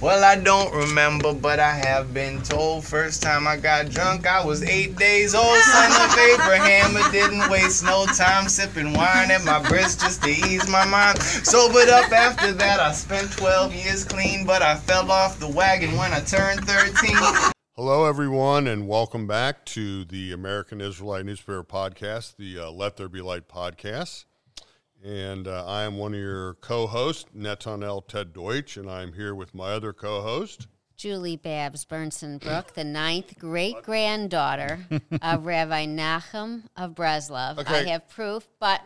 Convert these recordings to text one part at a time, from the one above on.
Well, I don't remember, but I have been told. First time I got drunk, I was eight days old. Son of Abraham, it didn't waste no time sipping wine at my breast just to ease my mind. Sobered up after that, I spent 12 years clean, but I fell off the wagon when I turned 13. Hello, everyone, and welcome back to the American Israelite Newspaper Podcast, the uh, Let There Be Light podcast. And uh, I am one of your co hosts, Netanel Ted Deutsch, and I'm here with my other co host. Julie Babs Bernson Brook, the ninth great granddaughter of Rabbi Nachum of Breslov. I have proof, but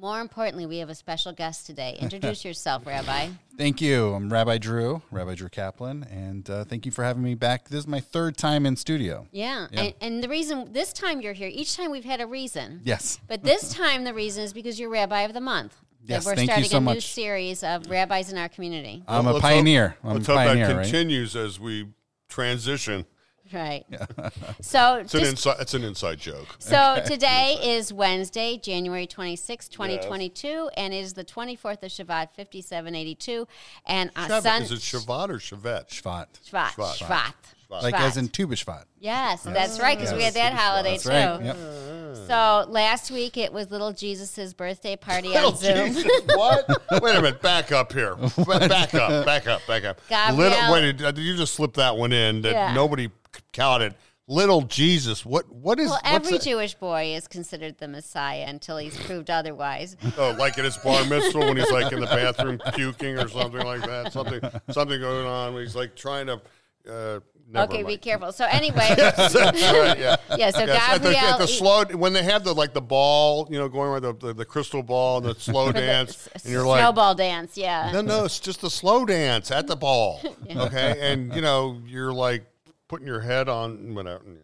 more importantly, we have a special guest today. Introduce yourself, Rabbi. Thank you. I'm Rabbi Drew, Rabbi Drew Kaplan, and uh, thank you for having me back. This is my third time in studio. Yeah, Yeah. And, and the reason this time you're here, each time we've had a reason. Yes. But this time the reason is because you're Rabbi of the Month. That Yes, we're thank you starting so a new series of rabbis in our community. I'm Let's a hope- pioneer. I'm Let's a hope that right? continues as we transition. Right. So It's an, just inside, it's an inside joke. So today is Wednesday, January 26, 2022, and it is the 24th of Shabbat, 5782. And on Shav- Sun- is it Shabbat or Shavet? Shvat. Shvat. Shvat. Shvat. Like Shvat. as in Tu B'Shvat. Yes, that's right, because we had that holiday That's too. right. Yep. So last week it was little Jesus' birthday party Little on Zoom. Jesus, what? Wait a minute. Back up here. Back up. Back up. Back up. Gabrielle- Little, wait, did you just slip that one in that Yeah. nobody c- counted? Little Jesus. What? What is? Well, every? Jewish boy is considered the Messiah until he's proved otherwise. Oh, like at his bar mitzvah when he's like in the bathroom puking or something like that. Something, something going on. When he's like trying to. Uh, never okay, be careful. So anyway, That's right, yeah. yeah. So Yes, at the, at the slow when they have the like the ball, you know, going with the, the, the crystal ball and the slow for the dance, and you're like, snowball dance. Yeah. no, no, it's just a slow dance at the ball, okay? And you know, you're like putting your head on whatever. You know,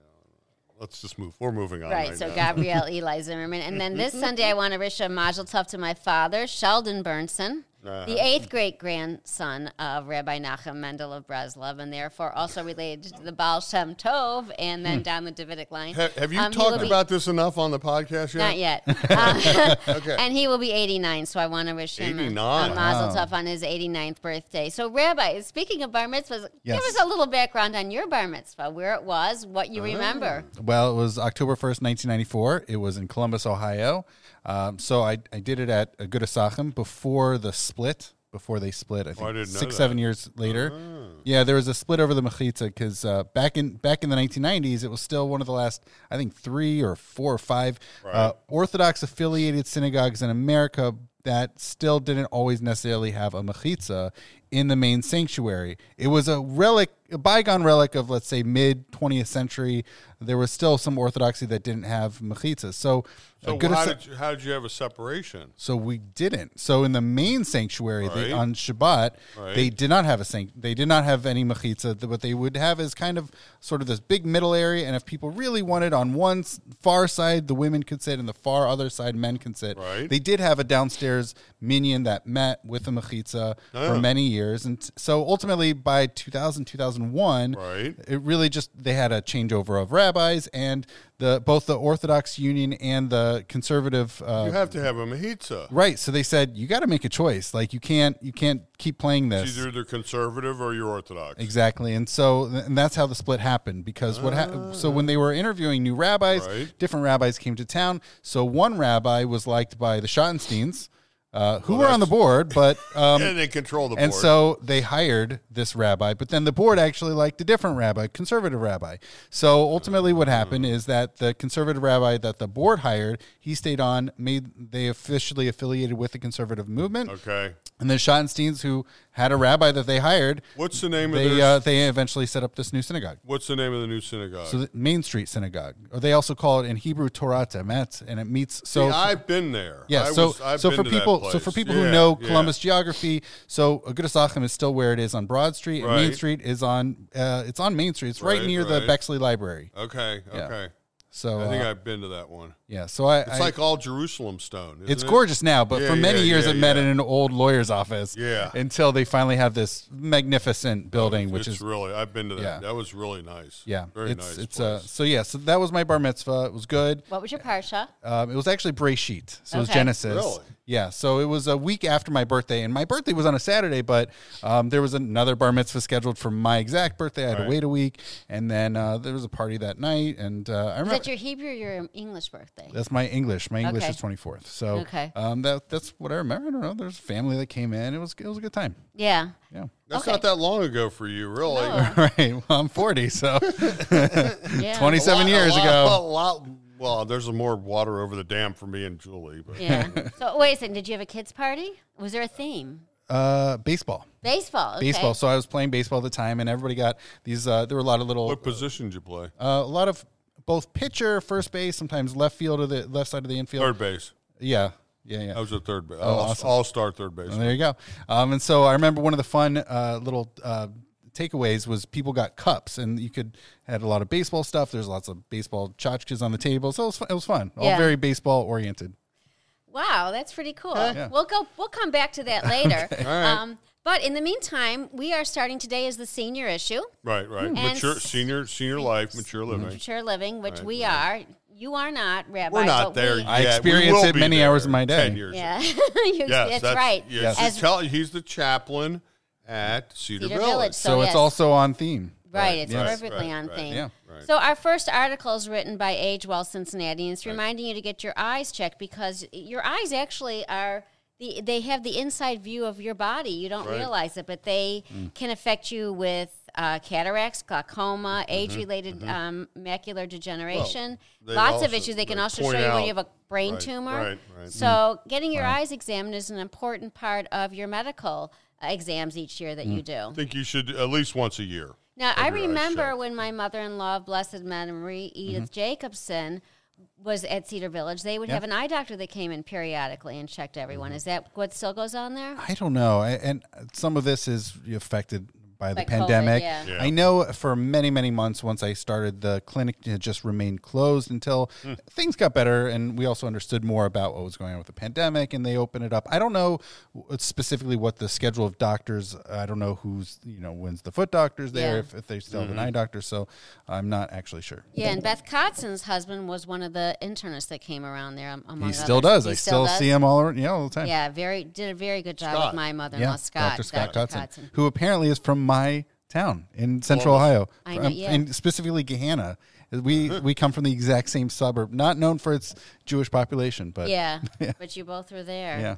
let's just move. We're moving on. Right, Right, so now. Gabrielle Eli Zimmerman. And then this Sunday, I want to wish a mazel tov to my father, Sheldon Burnson, Uh-huh. the eighth great grandson of Rabbi Nachum Mendel of Breslov, and therefore also related to the Baal Shem Tov and then down the Davidic line. Ha- have you Um, he will talked be- about this enough on the podcast yet? Not yet. Uh, Okay. And he will be 89, so I want to wish him a, 89. a mazel Wow. tov on his 89th birthday. So, Rabbi, speaking of bar mitzvahs, give us a little background on your bar mitzvah, where it was, what Oh. you remember. Well, it was October 1st, 1994. It was in Columbus, Ohio. Um, so I, I did it at Agudas Achim before the split, before they split. I think I didn't six, seven years later. Yeah, there was a split over the Mechitza because uh, back in back in the 1990s, it was still one of the last, I think, three or four or five uh, Orthodox affiliated synagogues in America that still didn't always necessarily have a Mechitza in the main sanctuary. It was a relic, a bygone relic of, let's say, mid 20th century. There was still some Orthodoxy that didn't have Mechitza. So, So Agudah how did you, how did you have a separation? so we didn't. So in the main sanctuary they, on Shabbat, Right. they did not have a sanct. They did not have any mechitza. What they would have is kind of sort of this big middle area, and if people really wanted on one far side, the women could sit, and the far other side, men can sit. Right. They did have a downstairs minyan that met with a mechitza ah. for many years, and so ultimately by 2000 2001, Right. it really just they had a changeover of rabbis and the both the Orthodox Union and the conservative. Uh, You have to have a mechitza. Right. So they said you got to make a choice. Like you can't you can't keep playing this. It's either they're conservative or you're orthodox. Exactly. And so and that's how the split happened because what ha- so when they were interviewing new rabbis, Right. different rabbis came to town. So one rabbi was liked by the Schottensteins, uh, who were on the board, but um, and they control the board. and so they hired this rabbi, but then the board actually liked a different rabbi, conservative rabbi. So ultimately, what happened is that the conservative rabbi that the board hired, he stayed on, made they officially affiliated with the conservative movement, okay. And the Schottensteins, who had a rabbi that they hired, What's the name of they uh, they eventually set up this new synagogue. what's the name of the new synagogue? So the Main Street Synagogue, or they also call it in Hebrew Torat Emet, and it meets so. See, I've been there. Yeah, I so was- I've so been for to that people so place. for people Yeah, who know yeah. Columbus geography, so Agudas Achim is still where it is on Broad Street, and Main Right. Street is on uh, it's on Main Street. It's right, Right, near the right. Bexley Library. Okay, okay. So I think uh, I've been to that one. Yeah, so I, It's I like all Jerusalem stone. isn't it's it? gorgeous now, but Yeah, for many yeah, years yeah, it met yeah. in an old lawyer's office. Yeah. until they finally have this magnificent building, which it's is really. I've been to that. Yeah. That was really nice. yeah, very it's nice. it's uh, place. so yeah, so that was my bar mitzvah. It was good. What was your parsha? Um, it was actually Breshit, so it was Genesis. Really? Yeah, so it was a week after my birthday, and my birthday was on a Saturday, but um, there was another bar mitzvah scheduled for my exact birthday. I had Right. to wait a week, and then uh, there was a party that night, and uh, I Is remember that your Hebrew or your English birthday? That's my English. My English Okay. is twenty fourth, so Okay. um, that that's what I remember. I don't know. There's family that came in. It was it was a good time. Yeah. Yeah. That's okay. not that long ago for you, really. No. right. Well, I'm 40, so Yeah. 27 A lot- years a lot- ago. A lot, well, there's more water over the dam for me and Julie, but Yeah. so wait a second. Did you have a kids party? Was there a theme? Uh, baseball. Baseball. Okay. Baseball. So I was playing baseball at the time, and everybody got these. Uh, there were a lot of little, what position did you play? uh, a lot of both pitcher, first base, sometimes left field of the left side of the infield. Third base. Yeah, yeah, yeah. I was at third base. Oh, all, awesome. all star third base. Well, there you go. Um, and so I remember one of the fun uh, little uh, takeaways was people got cups, and you could had a lot of baseball stuff. There's lots of baseball tchotchkes on the table, so it was fun. It was fun. All Yeah. very baseball oriented. Wow, that's pretty cool. Yeah. We'll go. We'll come back to that later. All right. um, but in the meantime, we are starting today as the senior issue, Right, right. And Mature senior senior life, mature living. mature living, which Right, we right. are. You are not, Rabbi. We're not there we- yet. I We experience it many hours of my day. Ten years. Yeah, You- Yes, that's, right. Yes, As- he's, tell- he's the chaplain at Cedar, Cedar Village. Village, So, So, it's also on theme. Right, it's Yes. perfectly Right, on right. theme. Yeah. Right. So our first article is written by Age Well Cincinnati, and it's reminding you to get your eyes checked because your eyes actually are the they have the inside view of your body. You don't Right. realize it, but they Mm. can affect you with uh, cataracts, glaucoma, Mm-hmm. age-related um, macular degeneration, they lots of issues. They can also show you when you have a brain right, tumor. right, right. So getting your eyes examined is an important part of your medical uh, exams each year that you do. I think you should at least once a year. Now, I Have your eyes remember when my mother in law, blessed memory, Edith Jacobson, was at Cedar Village. They would Yeah. have an eye doctor that came in periodically and checked Mm-hmm. everyone. Is that what still goes on there? I don't know. I, and some of this is affected by the By COVID, pandemic. yeah. Yeah. I know for many, many months once I started, the clinic had just remained closed until Hmm. things got better. And we also understood more about what was going on with the pandemic and they opened it up. I don't know specifically what the schedule of doctors, I don't know who's, you know, when's the foot doctors there, Yeah. if, if they still have Mm-hmm. an eye doctor. So I'm not actually sure. Yeah, and Beth Kotzon's husband was one of the internists that came around there. Among He still others. does. He I still see him all around, yeah, all the time. Yeah, very did a very good job Scott. with my mother-in-law, Yeah, Scott. Dr. Scott Dr. Kotzen, who apparently is from my town in Central Columbus. Ohio, I know, Um, yeah. and specifically Gahanna. We we come from the exact same suburb, not known for its Jewish population, but Yeah, but you both were there. yeah.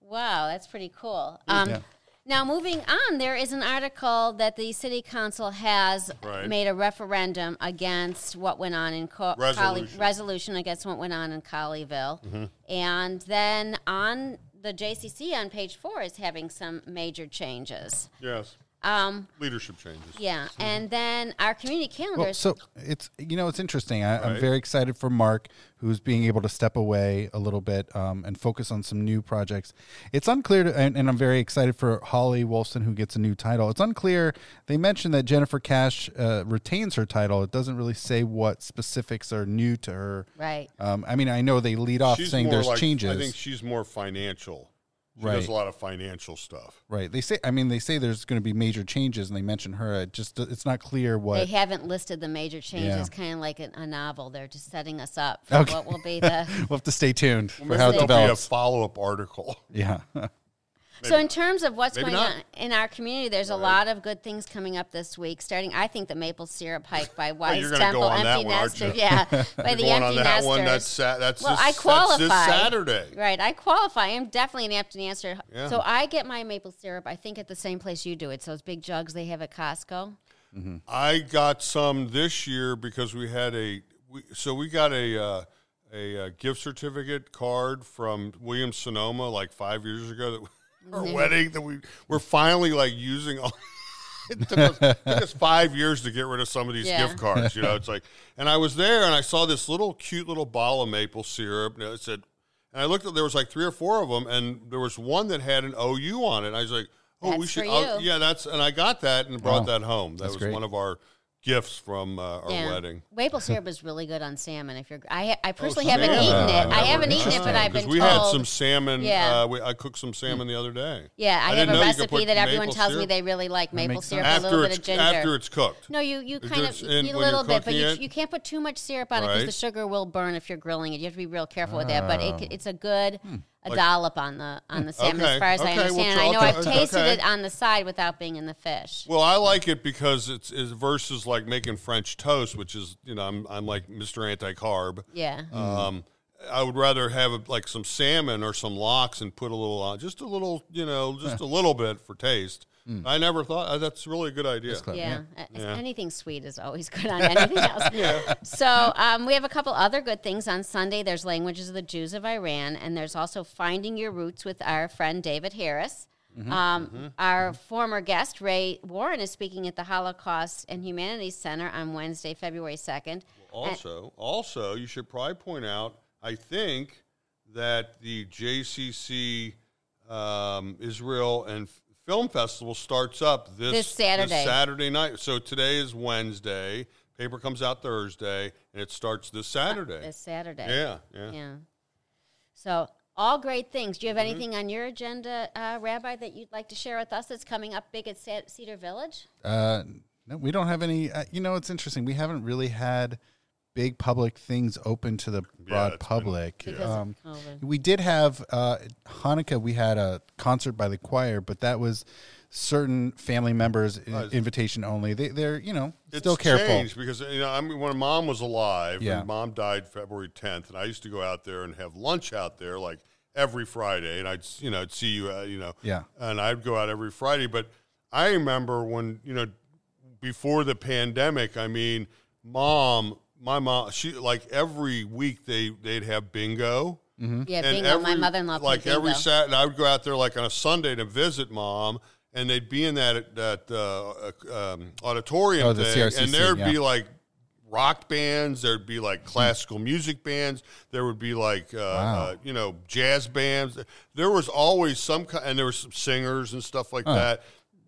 Wow, that's pretty cool. Um, Yeah. Now, moving on, there is an article that the city council has Right. made a referendum against what went on in Co- Collie- Resolution. resolution against what went on in Colleyville, Mm-hmm. and then on the JCC on page four is having some major changes. Yes. Um, Leadership changes. yeah, and then our community Well, calendars. so it's you know it's interesting. I, I'm Right. very excited for Mark, who's being able to step away a little bit um, and focus on some new projects. It's unclear, to, and, and I'm very excited for Holly Wolfson, who gets a new title. It's unclear. They mentioned that Jennifer Cash uh, retains her title. It doesn't really say what specifics are new to her. right. Um, I mean, I know they lead off She's saying there's like- changes. I think she's more financial. She Right. does a lot of financial stuff. Right. They say. I mean, they say there's going to be major changes, and they mention her. It just it's not clear what They haven't listed the major changes, Yeah. kind of like a, a novel. They're just setting us up for Okay. what will be the. we'll have to stay tuned for Maybe how it there'll be a follow up article. Yeah. So in terms of what's Maybe going not. on in our community, there's a lot of good things coming up this week. Starting, I think the maple syrup hike by Wise you're gonna Temple, go on that Empty one, aren't Nester, you? yeah, by the Going on Empty that Nesters. one. That's sa- that's well, this, I That's this Saturday. Right, I qualify. I'm definitely an empty nester. Yeah. So I get my maple syrup. I think at the same place you do. It. So it's those big jugs they have at Costco. I got some this year because we had a we, so we got a uh, a, uh gift certificate card from Williams Sonoma like five years ago that our wedding that we we're finally like using all. It took, us, took us five years to get rid of some of these Yeah. gift cards. You know, it's like, and I was there and I saw this little cute little bottle of maple syrup. And it said, and I looked at there was like three or four of them, and there was one that had an OU on it. I was like, oh, we should, for I'll- you. yeah, that's, and I got that and brought Wow. that home. That That's was great. one of our gifts from uh, our Yeah. wedding. Maple syrup is really good on salmon. If you're, I, I personally haven't salmon. eaten it. Uh, I haven't eaten it, but I've been we told. had some salmon. Yeah. Uh, we, I cooked some salmon the other day. yeah, I, I have a know you could recipe that everyone maple tells me they really like maple syrup, sense. a little bit of ginger. after it's cooked. No, you, you kind of just in- a little bit, but you, you can't put too much syrup on it because the sugar will burn if you're grilling it. You have to be real careful with that. But Oh. it, it's a good Hmm. A dollop on the on the salmon, Okay, as far as I okay, well, understand. I know okay, I've tasted okay. it on the side without being in the fish. Well, I like it because it's, it's versus like making French toast, which is you know I'm I'm like Mr. Anti Carb. Yeah. Um, I would rather have like some salmon or some lox and put a little on, just a little, you know, just a little bit for taste. I never thought uh, that's really a good idea. Yeah, Yeah. Yeah. anything sweet is always good on anything else. yeah. So um, we have a couple other good things on Sunday. There's Languages of the Jews of Iran, and there's also Finding Your Roots with our friend David Harris. Mm-hmm. Um, Our former guest Ray Warren is speaking at the Holocaust and Humanities Center on Wednesday, February second. Also, also, you should probably point out. I think that the JCC um, Israel and F- Film Festival starts up this, This Saturday. Saturday night. So today is Wednesday. Paper comes out Thursday, and it starts this Saturday. This Saturday. yeah, yeah. Yeah. So all great things. Do you have Mm-hmm. anything on your agenda, uh, Rabbi, that you'd like to share with us that's coming up big at Cedar Village? Uh, no, we don't have any. Uh, you know, it's interesting. We haven't really had big public things open to the broad it's been- public. Um, we did have uh, Hanukkah. We had a concert by the choir, but that was certain family members i- Right. invitation only. They, they're you know It's still careful. changed because you know I mean when mom was alive, Yeah. and mom died February 10th, and I used to go out there and have lunch out there like every Friday, and I'd you know I'd see you uh, you know Yeah. and I'd go out every Friday. But I remember when you know before the pandemic, I mean, mom, my mom, she like every week they they'd have bingo. Yeah, And bingo. my mother-in-law like played every. Saturday, I would go out there like on a Sunday to visit mom, and they'd be in that that uh, uh, um, auditorium Oh, the thing, CRCC, and there'd be like rock bands, there'd be like classical music bands, there would be like uh, uh, you know jazz bands. There was always some kind, and there were some singers and stuff like that.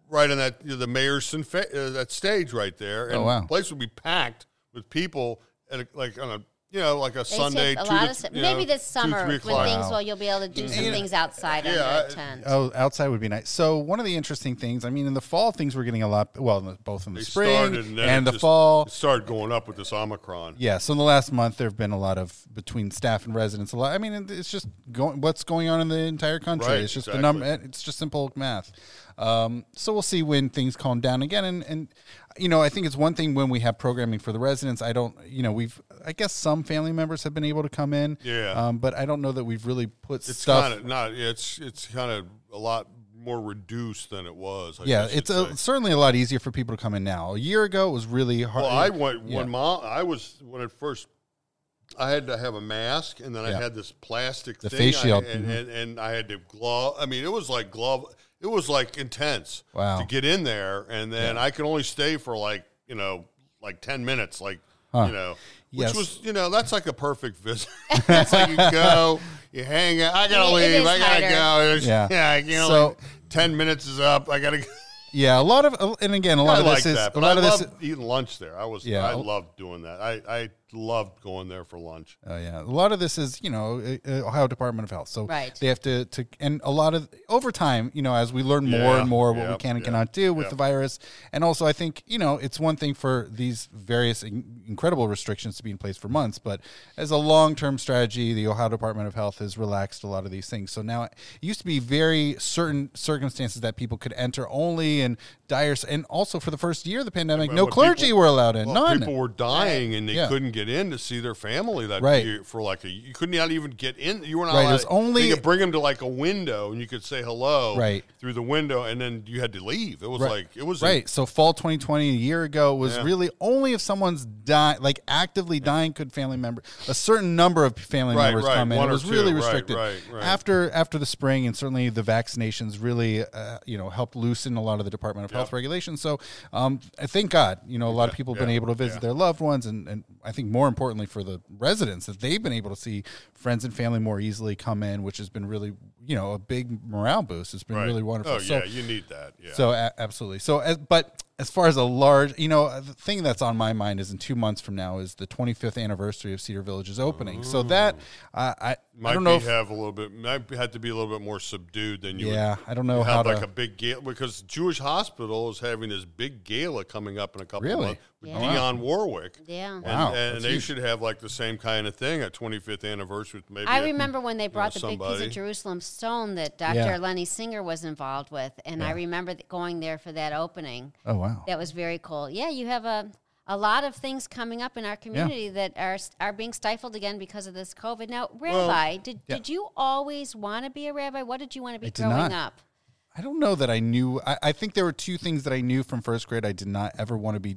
Right on that you know, the Mayerson fa- uh, that stage right there, and Oh, wow. the place would be packed with people at a, like on a you know like a They Sunday. said a two lot to, of s- you maybe know, this summer three when things Wow. well you'll be able to do some Yeah. things outside Yeah, under I- a tent. Oh, outside would be nice. So one of the interesting things, I mean, in the fall, things were getting a lot. Well, in the- both in the They spring started, and, and the just- fall. It started going up with this Omicron. Yeah, so in the last month, there have been a lot of between staff and residents. A lot. I mean, it's just going. What's going on in the entire country? Right, it's just the number. It's just simple math. Um, so we'll see when things calm down again. And and you know, I think it's one thing when we have programming for the residents. I don't. You know, we've. I guess some family members have been able to come in. Yeah. Um, but I don't know that we've really put It's stuff. kind of not. It's it's kind of a lot more reduced than it was. I yeah, it's a, certainly a lot easier for people to come in now. A year ago, it was really hard. Well, I went Yeah. when mom. I was when at first. I had to have a mask, and then I had this plastic The thing, face I- shield, and, mhm. and, and I had to glove. I mean, it was like glove. It was like intense Wow. to get in there, and then I could only stay for like you know like ten minutes, like Huh. you know, which Yes. was you know that's like a perfect visit. it's like you go, you hang out. I gotta It- it leave. I gotta harder. go. There's- Yeah. yeah. You know, So- like ten minutes is up. I gotta. go. yeah, a lot of, and again, a lot I of like this is that, a but lot I of this. loved eating lunch there. I was, Yeah. I loved doing that. I, I loved going there for lunch. Oh yeah, a lot of this is you know uh, uh, Ohio Department of Health, so Right. they have to to and a lot of over time, you know, as we learn more Yeah, and more what we can and yep, cannot do with yep. the virus, and also I think you know it's one thing for these various in- incredible restrictions to be in place for months, but as a long term strategy, the Ohio Department of Health has relaxed a lot of these things. So now it used to be very certain circumstances that people could enter only in dire, and also for the first year of the pandemic, no clergy people- were allowed in, Well, none. people were dying and they Yeah. couldn't get in to see their family that Right. year for like a. You couldn't not even get in. You were not Right, it was only- you could bring them to like a window and you could say hello Right. through the window, and then you had to leave. It was Right. like it was right. So fall 2020, a year ago, was Yeah. really only if someone's dying, like actively dying, could family member a certain number of family Right, members come in. one It was really restricted. right, right. After after the spring and certainly the vaccinations really, uh, you know, helped loosen a lot of the Department of Health regulations. So, um, I thank God, you know, a lot of people have been able to visit their loved ones, and and I think more importantly for the residents that they've been able to see friends and family more easily come in, which has been really, you know, a big morale boost. It's been right. really wonderful. Oh So- yeah, you need that. Yeah. so a- absolutely. So as but as far as a large, you know, the thing that's on my mind is in two months from now is the 25th anniversary of Cedar Village's opening. So that uh, I Might I don't be know. If, have a little bit. Might have to be a little bit more subdued than you. would- yeah, I don't know how have to. like a big gala because Jewish Hospital is having this big gala coming up in a couple Really? of months with Yeah. Dionne Warwick. Yeah. And, Wow, and that's they huge. should have like the same kind of thing at 25th anniversary. Maybe I remember when they brought the big piece of Jerusalem stone that Dr. Yeah. Lenny Singer was involved with, and I remember th- going there for that opening. oh wow. That was very cool. Yeah, you have a a lot of things coming up in our community that are are being stifled again because of this COVID. Now, Rabbi, did yeah. did you always want to be a rabbi? What did you want to be I growing up? I don't know that I knew. I, I think there were two things that I knew from first grade. I did not ever want to be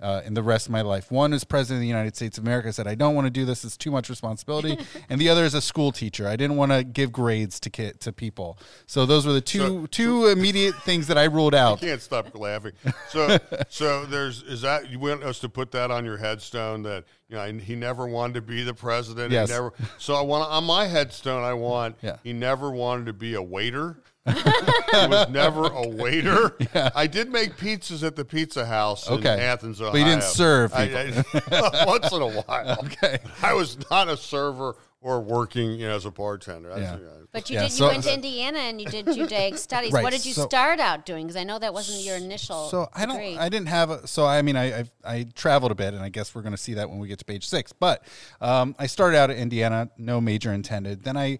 uh, in the rest of my life. One is president of the United States of America. I said I don't want to do this. It's too much responsibility. and the other is a school teacher. I didn't want to give grades to kid, to people. So those were the two two immediate things that I ruled out. can't stop laughing. So, so there's is that you want us to put that on your headstone that you know he never wanted to be the president. Yes. He never. So I want on my headstone. I want Yeah. he never wanted to be a waiter. He was never a waiter. I did make pizzas at the Pizza House Okay. in Athens, Ohio. But you didn't serve I- I- once in a while. Okay. I was not a server or working you know, as a bartender. Yeah. you know, But you Yeah, did. so- you went to Indiana and you did Judaic studies. Right, What did you so- start out doing? Because I know that wasn't your initial. So I don't. degree. I didn't have. A, so I mean, I, I I traveled a bit, and I guess we're going to see that when we get to page six. But um, I started out at Indiana, no major intended. Then I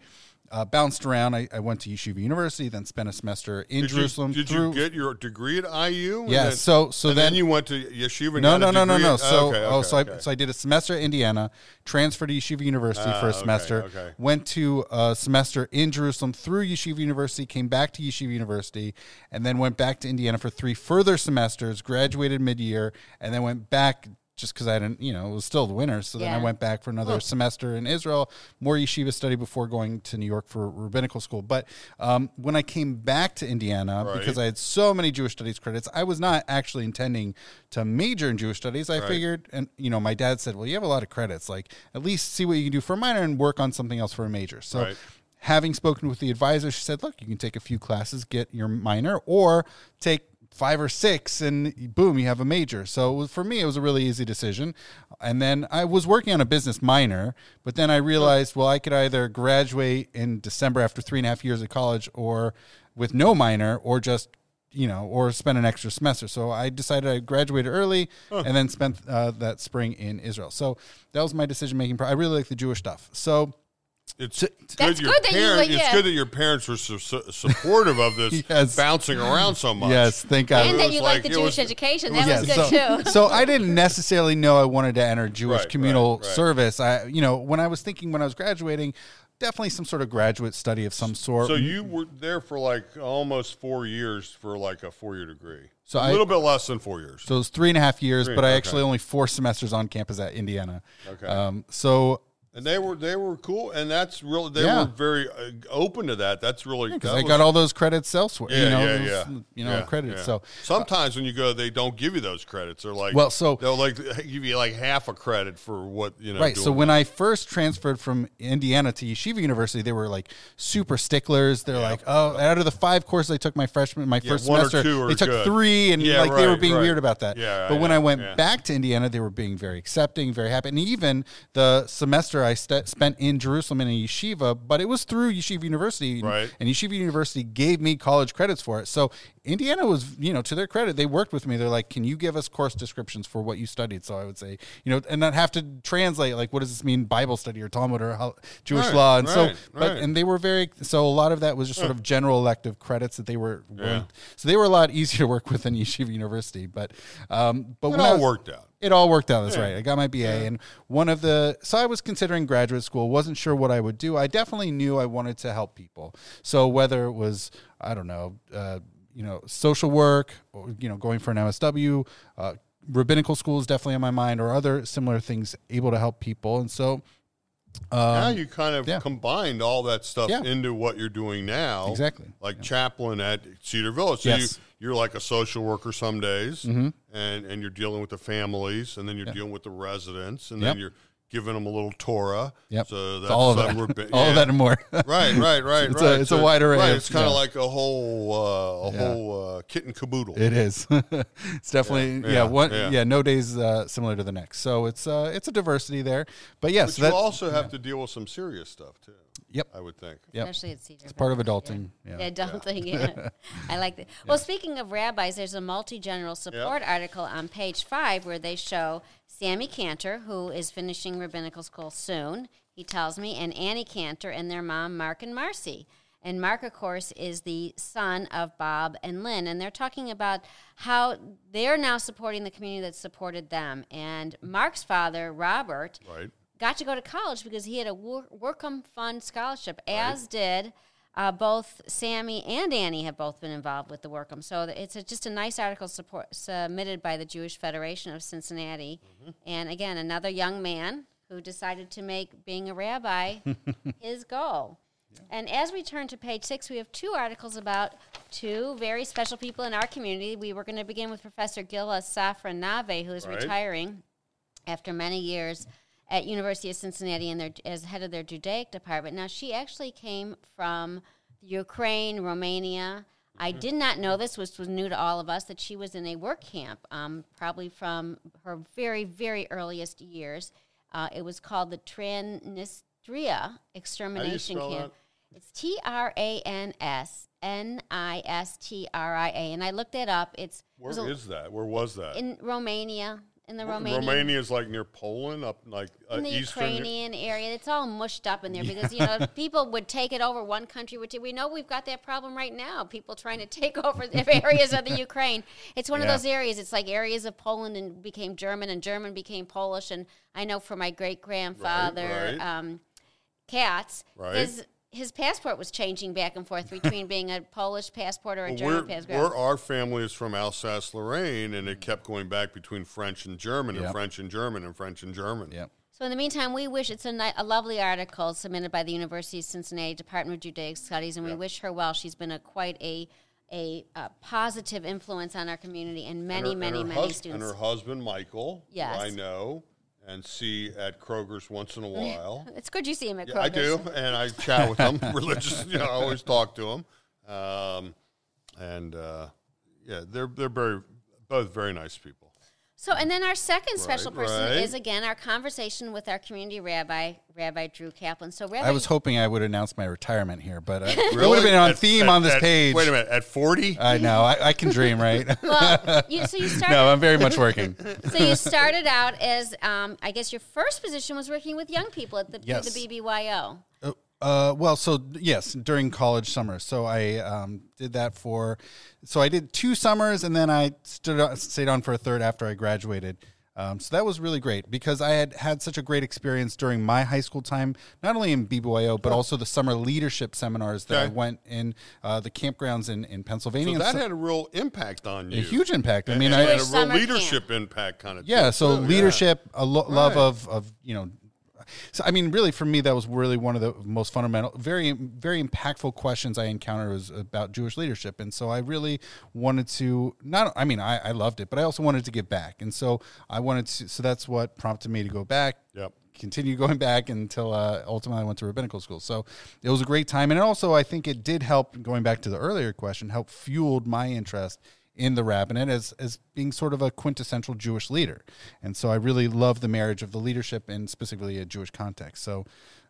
uh, bounced around. I, I went to Yeshiva University, then spent a semester in Did Jerusalem. You, did through, you get your degree at IU? Yeah, then- so- so and then, then- you went to yeshiva. No, no, no, no, no. So, okay, oh, okay, so I so I did a semester at Indiana, transferred to Yeshiva University Ah, for a okay, semester, okay. went to a semester in Jerusalem through Yeshiva University, came back to Yeshiva University, and then went back to Indiana for three further semesters, graduated mid year, and then went back just because I didn't, you know, it was still the winter. So then I went back for another semester in Israel, more yeshiva study before going to New York for rabbinical school. But um, when I came back to Indiana, Right. because I had so many Jewish studies credits, I was not actually intending to major in Jewish studies. I Right. figured, and you know, my dad said, "Well, you have a lot of credits. Like, at least see what you can do for a minor and work on something else for a major." So. Right. Having spoken with the advisor, she said, "Look, you can take a few classes, get your minor, or take five or six, and boom, you have a major." So it was, for me, it was a really easy decision. And then I was working on a business minor, but then I realized, well, I could either graduate in December after three and a half years of college, or with no minor, or just you know, or spend an extra semester. So I decided I graduated early and then spent uh, that spring in Israel. So that was my decision making. I really like the Jewish stuff. So It's That's your good that you, It's good that your parents were su- su- supportive of this Yes. bouncing around so much. yes, thank God. and it that you like- the Jewish was- education. That was- was good so, too. so I didn't necessarily know I wanted to enter Jewish Right, communal right, right. service. I, you know, when I was thinking when I was graduating, definitely some sort of graduate study of some sort. So you were there for like almost four years for like a four year degree. So a little bit less than four years. So it was three and a half years, Three, but I okay. actually only four semesters on campus at Indiana. Okay. Um, so and they were they were cool, and that's really they Yeah. were very uh, open to that. That's really because that I was- got all those credits elsewhere, Yeah, you know, yeah, those, yeah. you know, Yeah, credits. yeah. So sometimes when you go, they don't give you those credits. They're like, Well, so- they'll like give you like half a credit for what you know. right. So doing when I first transferred from Indiana to Yeshiva University, they were like super sticklers. They're like, oh, out of the five courses I took my freshman, my first semester, they took good. three, and Yeah, like they were being right. weird about that. Yeah, but when yeah, I went yeah. back to Indiana, they were being very accepting, very happy, and even the semester I st- spent in Jerusalem in a yeshiva, but it was through Yeshiva University, Right. and Yeshiva University gave me college credits for it. So Indiana was, you know, to their credit, they worked with me. They're like, "Can you give us course descriptions for what you studied?" So I would say, you know, and not have to translate like, what does this mean, Bible study or Talmud or how, Jewish Right, law, and so, but right. and they were very. So a lot of that was just sort of general elective credits that they were. Yeah. So they were a lot easier to work with than Yeshiva University, but um, but it all was- worked out. It all worked out. That's right. I got my BA, and one of the so I was considering graduate school. wasn't sure what I would do. I definitely knew I wanted to help people. So whether it was I don't know, uh, you know, social work, or you know, going for an MSW, uh, rabbinical school is definitely on my mind, or other similar things able to help people. And so, now you kind of yeah. combined all that stuff Yeah. into what you're doing now. Exactly. Like chaplain at Cedar Village. So Yes. you, you're like a social worker some days, mm-hmm. and, and you're dealing with the families, and then you're dealing with the residents, and then you're giving them a little Torah. Yep. So that's all of that. rabbin- all yeah. of that and more. right, right, right, It's a- right. it's a wide array Right, of- it's kind of yeah. like a whole, uh, a Yeah. whole uh, kit and caboodle. It is. it's definitely Yeah, yeah. yeah, one yeah. yeah. No days uh, similar to the next. So it's uh, it's a diversity there. But yes, but that, you also have to deal with some serious stuff too. Yep. I would think. Yep. Especially at Cedar. It's part of adulting, yeah. Yeah, adulting. Yeah. I like that. Well, speaking of rabbis, there's a multi general support article on page five where they show Sammy Cantor, who is finishing rabbinical school soon, he tells me, and Annie Cantor and their mom, Mark and Marcy. And Mark, of course, is the son of Bob and Lynn. And they're talking about how they're now supporting the community that supported them. And Mark's father, Robert, Right. got to go to college because he had a Wor- Workum Fund scholarship, as did uh, both Sammy and Annie have both been involved with the Workum. So it's a, just a nice article support, submitted by the Jewish Federation of Cincinnati. And again, another young man who decided to make being a rabbi his goal. And as we turn to page six, we have two articles about two very special people in our community. We were going to begin with Professor Gila Safran Naveh, who is Right. retiring after many years at University of Cincinnati and their, as head of their Judaic department. Now, she actually came from Ukraine, Romania. I did not know this, which was new to all of us, that she was in a work camp, um, probably from her very, very earliest years. Uh, it was called the Transnistria extermination camp. It's T R A N S N I S T R I A, and I looked it up. It's Where was a- is that? Where was that? in Romania, in the Romanian Romania is like near Poland, up like uh, in the eastern. Ukrainian area. It's all mushed up in there because you know people would take it over one country. Which we know we've got that problem right now. People trying to take over the areas of the Ukraine. It's one of those areas. It's like areas of Poland and became German, and German became Polish. And I know for my great grandfather, right. um, Katz, Right. his his passport was changing back and forth between being a Polish passport or a Well, German passport. we're, our family is from Alsace Lorraine, and it kept going back between French and German, and French and German, and French and German. Yep. So in the meantime, we wish it's a, ni- a lovely article submitted by the University of Cincinnati Department of Judaic Studies, and we wish her well. She's been a quite a a, uh positive influence on our community and many, and her, many, and many hus- students. And her husband, Michael, who Yes. I know and see at Kroger's once in a while. it's good you see him at Yeah, I do, and I chat with him religious. You know, I always talk to him, um, and uh, yeah, they're they're very both very nice people. So, and then our second special person right. is again our conversation with our community rabbi, Rabbi Drew Kaplan. So, Rabbi, I was hoping I would announce my retirement here, but uh, it would have been on At- theme at- on this at- page. Wait a minute, at forty? I know. I, I can dream, right? well, you, so you started. no, I'm very much working. so you started out as, um, I guess your first position was working with young people at the, Yes. the BBYO. Uh, Uh, well, so yes, during college summer. So I um, did that for, so I did two summers, and then I stood stayed on for a third after I graduated. Um, so that was really great because I had had such a great experience during my high school time, not only in BBYO but also the summer leadership seminars that I went in uh, the campgrounds in in Pennsylvania. So that so- had a real impact on you. a huge impact. I mean, I, had a real summer leadership impact kind of. yeah so too, leadership a lo- love Right. of of you know so i mean really for me that was really one of the most fundamental very very impactful questions i encountered was about jewish leadership and so i really wanted to not i mean i, I loved it but i also wanted to give back and so i wanted to so that's what prompted me to go back Yep. continue going back until uh, ultimately I went to rabbinical school. So it was a great time, and also I think it did help. Going back to the earlier question, help fueled my interest in the rabbinate as as being sort of a quintessential Jewish leader, and so I really love the marriage of the leadership and specifically a Jewish context. So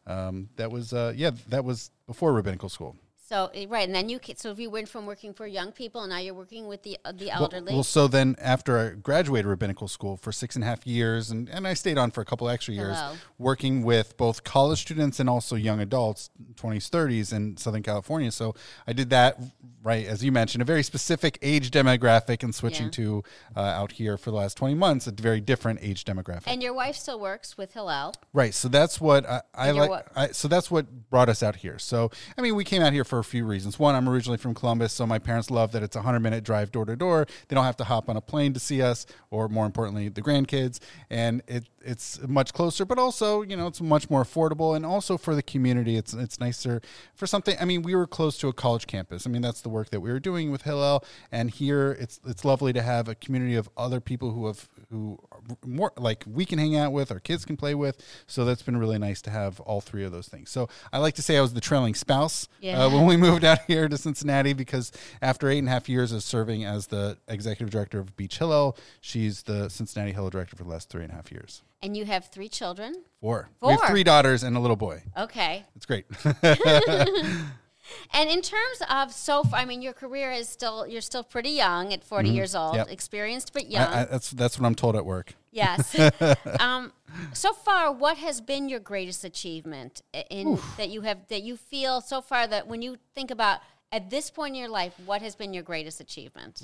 um, that was uh, yeah, that was before rabbinical school. So eh, right, and then you so if you went from working for young people, and now you're working with the uh, the elderly. Well, so then after I graduated rabbinical school for six and a half years, and, and I stayed on for a couple extra years, Hello. working with both college students and also young adults, 20s, 30s in Southern California. So I did that, right, as you mentioned, a very specific age demographic, and switching Yeah. to uh, out here for the last 20 months, a very different age demographic. and your wife still works with Hillel. Right. So that's what I, I like. I, so that's what brought us out here. So I mean, we came out here for for a few reasons. One, I'm originally from Columbus, so my parents love that it's a hundred minute drive door to door. They don't have to hop on a plane to see us, or more importantly, the grandkids, and it it's much closer. But also, you know, it's much more affordable, and also for the community, it's it's nicer for something. I mean, we were close to a college campus. I mean, that's the work that we were doing with Hillel, and here it's it's lovely to have a community of other people who have who more like we can hang out with, our kids can play with. So that's been really nice to have all three of those things. So I like to say I was the trailing spouse Yeah. uh, when we moved out here to Cincinnati because after eight and a half years of serving as the executive director of Beach Hillel, she's the Cincinnati Hillel director for the last three and a half years. And you have three children. Four. Four. We have three daughters and a little boy. Okay. It's great. And in terms of so, far, I mean, your career is still you're still pretty young at 40 years old, Mm-hmm. Yep. experienced but young. I, I, that's that's what I'm told at work. Yes. um, so far, what has been your greatest achievement i- in that you have that you feel so far that when you think about at this point in your life, what has been your greatest achievement?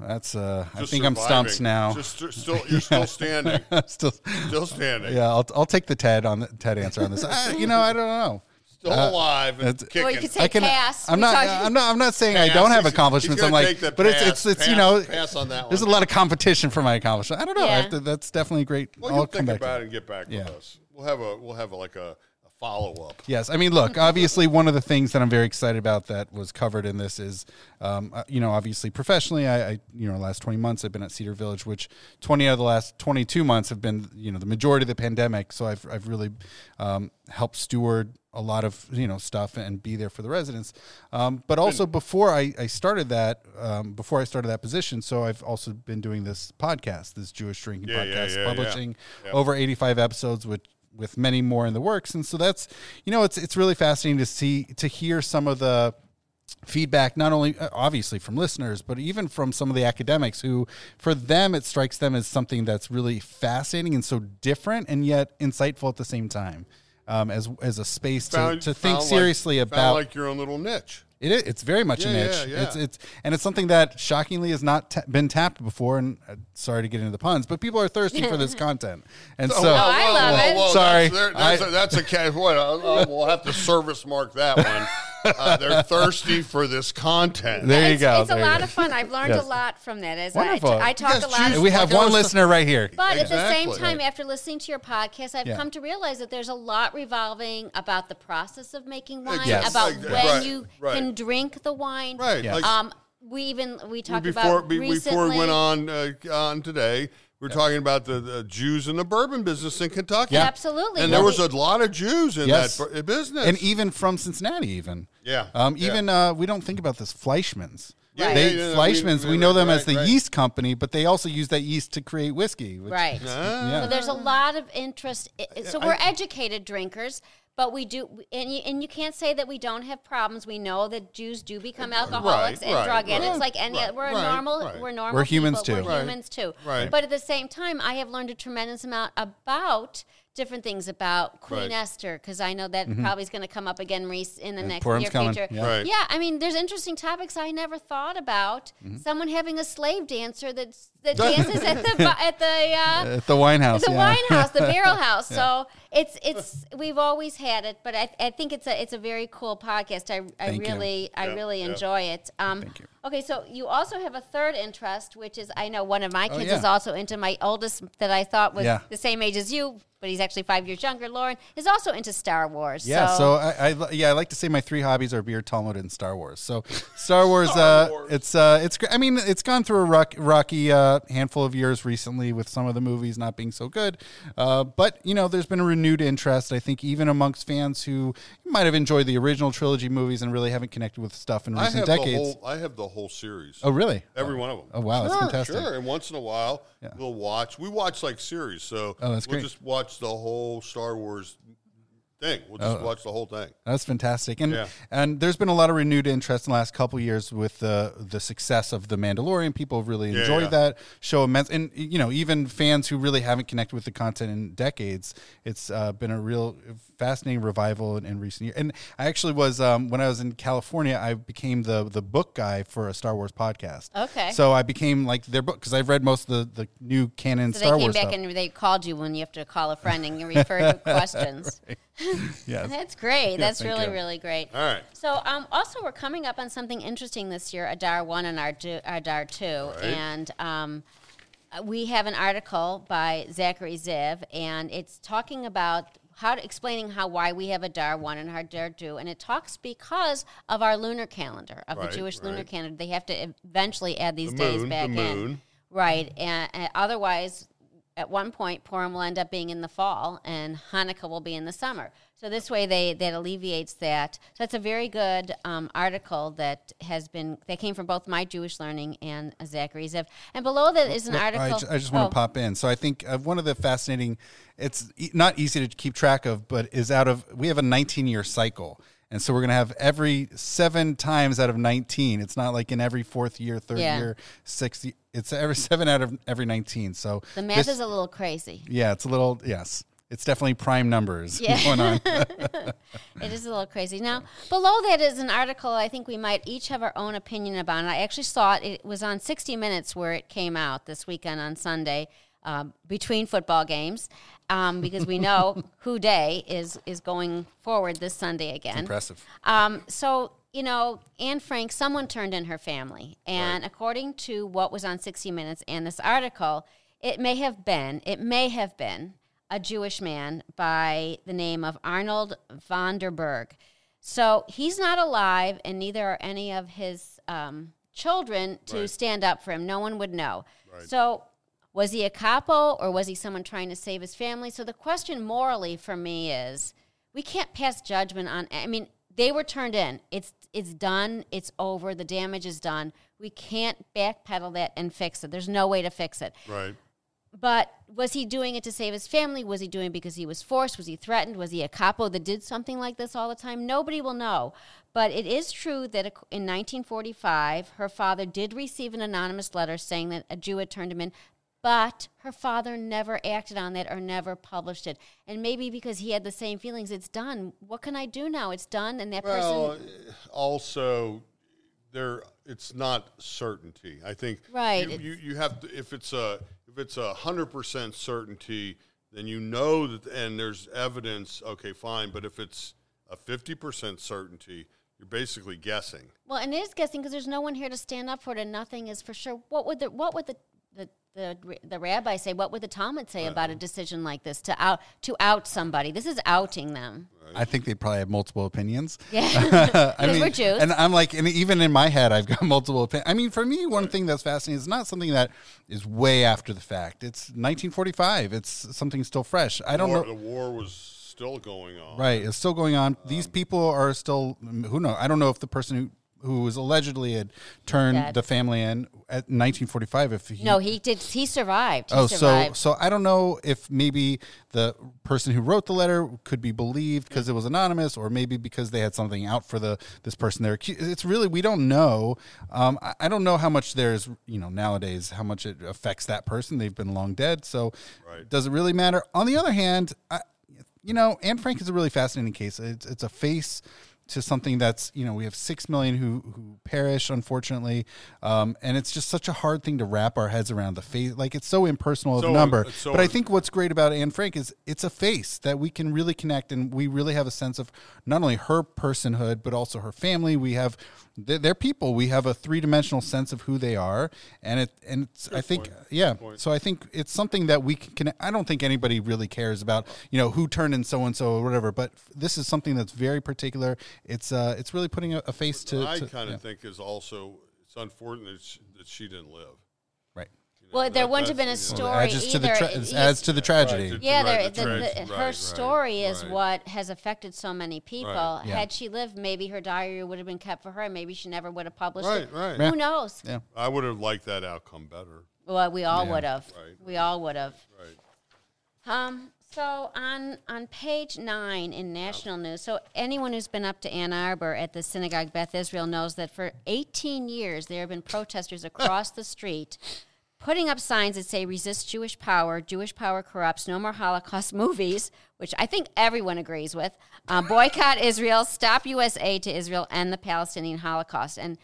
That's uh, I Just think I'm stumped now. Just st- still, you're still standing. Still, Still standing. yeah, I'll, I'll take the Ted on the Ted answer on this. I, you know, I don't know. Still alive and kicking. Or you could say I can. pass. I'm not. I'm not. I'm not saying I don't have accomplishments. he's I'm gonna like, the but it's pass, it's it's pass, you know, pass on that One. there's a lot of competition for my accomplishment. I don't know. I Yeah. have to, that's definitely great. well, I'll you'll come think back. about it and get back Yeah. with us. We'll have a we'll have a, like a, a follow up. Yes, I mean, look, obviously, one of the things that I'm very excited about that was covered in this is, um, uh, you know, obviously, professionally, I, I, you know, last 20 months I've been at Cedar Village, which 20 out of the last 22 months have been, you know, the majority of the pandemic. So I've, I've really um, helped steward a lot of, you know, stuff and be there for the residents. Um, but also before I, I started that, um, before I started that position, so I've also been doing this podcast, this Jewish drinking Yeah, podcast, yeah, yeah. publishing over 85 episodes, which with many more in the works and so that's you know it's it's really fascinating to see to hear some of the feedback not only uh, obviously from listeners but even from some of the academics who for them it strikes them as something that's really fascinating and so different and yet insightful at the same time um, as as a space to, Found- to think found like- seriously found about like your own little niche. it is, it's very much a niche. yeah, yeah. It's it's and it's something that shockingly has not ta- been tapped before. And uh, sorry to get into the puns, but people are thirsty for this content, and so Oh, I love it. Sorry. That's, there- that's, I- a, that's a case. What? Uh, uh, we'll have to service mark that one. Uh, they're thirsty for this content. there you it's, go. It's a there you lot go. of fun. I've learned Yes. a lot from that. As Wonderful. I, I talk Yes, a lot. choose- Of, we have one was- listener right here. but at the same time, after listening to your podcast, I've Yeah. come to realize that there's a lot revolving about the process of making wine, Yes. about Like, when right, you right. can drink the wine. Right. Yeah. Um, we even we talked before, about be- recently. before we went on uh, on today, we were talking about the, the Jews in the bourbon business in Kentucky. Yeah. Absolutely. And there was a lot of Jews in Yes. that business. and even from Cincinnati, even Yeah, um, yeah. even uh, we don't think about this Fleischmann's. Right. They, Yeah, yeah, yeah, Fleischmann's, we, we- know them right, as the right. yeast company, but they also use that yeast to create whiskey. Which, Right. Ah. Yeah. So there's a lot of interest. i- i- So we're educated drinkers, but we do, and you, and you can't say that we don't have problems. We know that Jews do become alcoholics and right, drug right, addicts, mm. like any. right, we're right, normal. right. We're normal. We're humans people, too. We're Right, humans too. right. But at the same time, I have learned a tremendous amount about different things about Queen Right. Esther because I know that mm-hmm. probably is going to come up again Reese, in the And next near coming, future. yeah. Right. yeah, I mean, there's interesting topics I never thought about. Mm-hmm. Someone having a slave dancer that's, that dances at the at the uh, At the wine house. the yeah. wine house, the barrel house. So it's it's we've always had it, but I, I think it's a it's a very cool podcast. I, I Thank you. really I Yeah, really yeah. enjoy it. Um, Thank you. Okay, so you also have a third interest, which is I know one of my Oh, kids yeah. is also into my oldest that I thought was Yeah. the same age as you, but he's actually five years younger. Lauren is also into Star Wars. Yeah, so, I, I yeah, I like to say my three hobbies are beer, Talmud, and Star Wars. So Star Wars, uh, Wars. it's uh, it's I mean, it's gone through a rock, rocky uh, handful of years recently with some of the movies not being so good. Uh, but you know, there's been a renewed interest. I think even amongst fans who might have enjoyed the original trilogy movies and really haven't connected with stuff in I recent have decades. the whole. I have the whole series. oh, really? Every one of them. Oh, wow, that's Sure, fantastic. Sure, and once in a while Yeah. we'll watch. We watch like series, so Oh, that's we'll great. just watch the whole Star Wars thing. We'll just Oh. watch the whole thing. That's fantastic, and Yeah. and there's been a lot of renewed interest in the last couple years with the the success of the Mandalorian. People have really Yeah, enjoyed yeah. that show immense, and you know even fans who really haven't connected with the content in decades. It's uh, been a real fascinating revival in, in recent years. And I actually was um, when I was in California, I became the the book guy for a Star Wars podcast. Okay. so I became like their book because I've read most of the the new canon So Star they came Wars back stuff. and they called you when you have to call a friend and you refer to questions. yes. That's great. That's really, you. really great. All right. So, um, also, we're coming up on something interesting this year, Adar 1 and Adar, Adar 2. Right. And um, uh, we have an article by Zachary Ziv, and it's talking about how to, explaining how why we have Adar 1 and Adar 2. And it talks because of our lunar calendar, of Right, the Jewish lunar right. calendar. They have to eventually add these The days moon, back the in. Right. And, and otherwise, at one point, Purim will end up being in the fall, and Hanukkah will be in the summer. So this way, they that alleviates that. So that's a very good um, article that has been that came from both my Jewish Learning and Zachary Ziv. And below that is an Well, article. I, ju- I just want oh, to pop in. So I think uh, one of the fascinating, it's e- not easy to keep track of, but is out of we have a 19 year cycle. And so we're going to have every seven times out of 19. It's not like in every fourth year, third Yeah. year, sixth. y- It's every seven out of every 19. So The math this- is a little crazy. yeah, it's a little yes. It's definitely prime numbers Yeah. going on. It is a little crazy. Now, below that is an article I think we might each have our own opinion about. And I actually saw it. It was on 60 Minutes where it came out this weekend on Sunday um, between football games um, because we know who day is, is going forward this Sunday again. Impressive. Um, so, you know, Anne Frank, someone turned in her family. And according to what was on 60 Minutes and this article, it may have been, it may have been a Jewish man by the name of Arnold van den Bergh. So he's not alive, and neither are any of his um, children to Right. stand up for him. No one would know. Right. So was he a capo or was he someone trying to save his family? So the question morally for me is we can't pass judgment on I mean, they were turned in. It's it's done, it's over, the damage is done. We can't backpedal that and fix it. There's no way to fix it. Right. But was he doing it to save his family? Was he doing it because he was forced? Was he threatened? Was he a capo that did something like this all the time? Nobody will know. But it is true that in 1945, her father did receive an anonymous letter saying that a Jew had turned him in, but her father never acted on that or never published it. And maybe because he had the same feelings, it's done. What can I do now? It's done, and that Well, person. Eh, also, there it's not certainty. I think Right, You, you, you have to if it's a if it's a hundred percent certainty, then you know that, and there's evidence. Okay, fine. But if it's a fifty percent certainty, you're basically guessing. Well, and it is guessing because there's no one here to stand up for it, and nothing is for sure. What would the what would the the the, the rabbi say? What would the Talmud say about a uh-huh. decision like this to out to out somebody? This is outing them. I think they probably have multiple opinions. Yeah, I mean, we're Jews. and I'm like, and even in my head, I've got multiple opinions. I mean, for me, one thing that's fascinating is not something that is way after the fact. It's 1945. It's something still fresh. I don't war, know. The war was still going on. Right, it's still going on. These um, people are still. Who know? I don't know if the person who who was allegedly had turned Dead. the family in at 1945. If he, no, he did. He survived. He Oh, so survived. so I don't know if maybe the person who wrote the letter could be believed because it was anonymous, or maybe because they had something out for the this person. They're accu- it's really we don't know. Um, I, I don't know how much there's you know nowadays how much it affects that person. They've been long dead, so Right. does it really matter? On the other hand, I, you know, Anne Frank is a really fascinating case. It's it's a face to something that's you know we have six million who who perish unfortunately, um, and it's just such a hard thing to wrap our heads around the face. Like it's so impersonal of a number. so- but I think what's great about Anne Frank is it's a face that we can really connect, and we really have a sense of not only her personhood but also her family. We have they're, they're people. We have a three dimensional sense of who they are, and it and it's, I think yeah. So I think it's something that we can. connect. I don't think anybody really cares about you know who turned in so and so or whatever. But this is something that's very particular. It's uh it's really putting a, a face to. I kind of yeah, think is also it's unfortunate that she, that she didn't live. Right. You know, well, there that- wudn't have been a that's, you story adds just to the either. tra- It- adds to the tragedy. Right, Yeah, Right, there, the the, the, right, her right, story is right. what has affected so many people. Right. Yeah. Had she lived, maybe her diary would have been kept for her, and maybe she never would have published Right, it. right. Yeah. Who knows? Yeah. I would have liked that outcome better. Well, we all Yeah. would have. Right. We all would have. Right. Um, so on on page nine in national news, so anyone who's been up to Ann Arbor at the synagogue Beth Israel knows that for 18 years there have been protesters across the street putting up signs that say "Resist Jewish power," "Jewish power corrupts," "No more Holocaust movies," which I think everyone agrees with. Uh, boycott Israel, stop USA to Israel, and the Palestinian Holocaust. And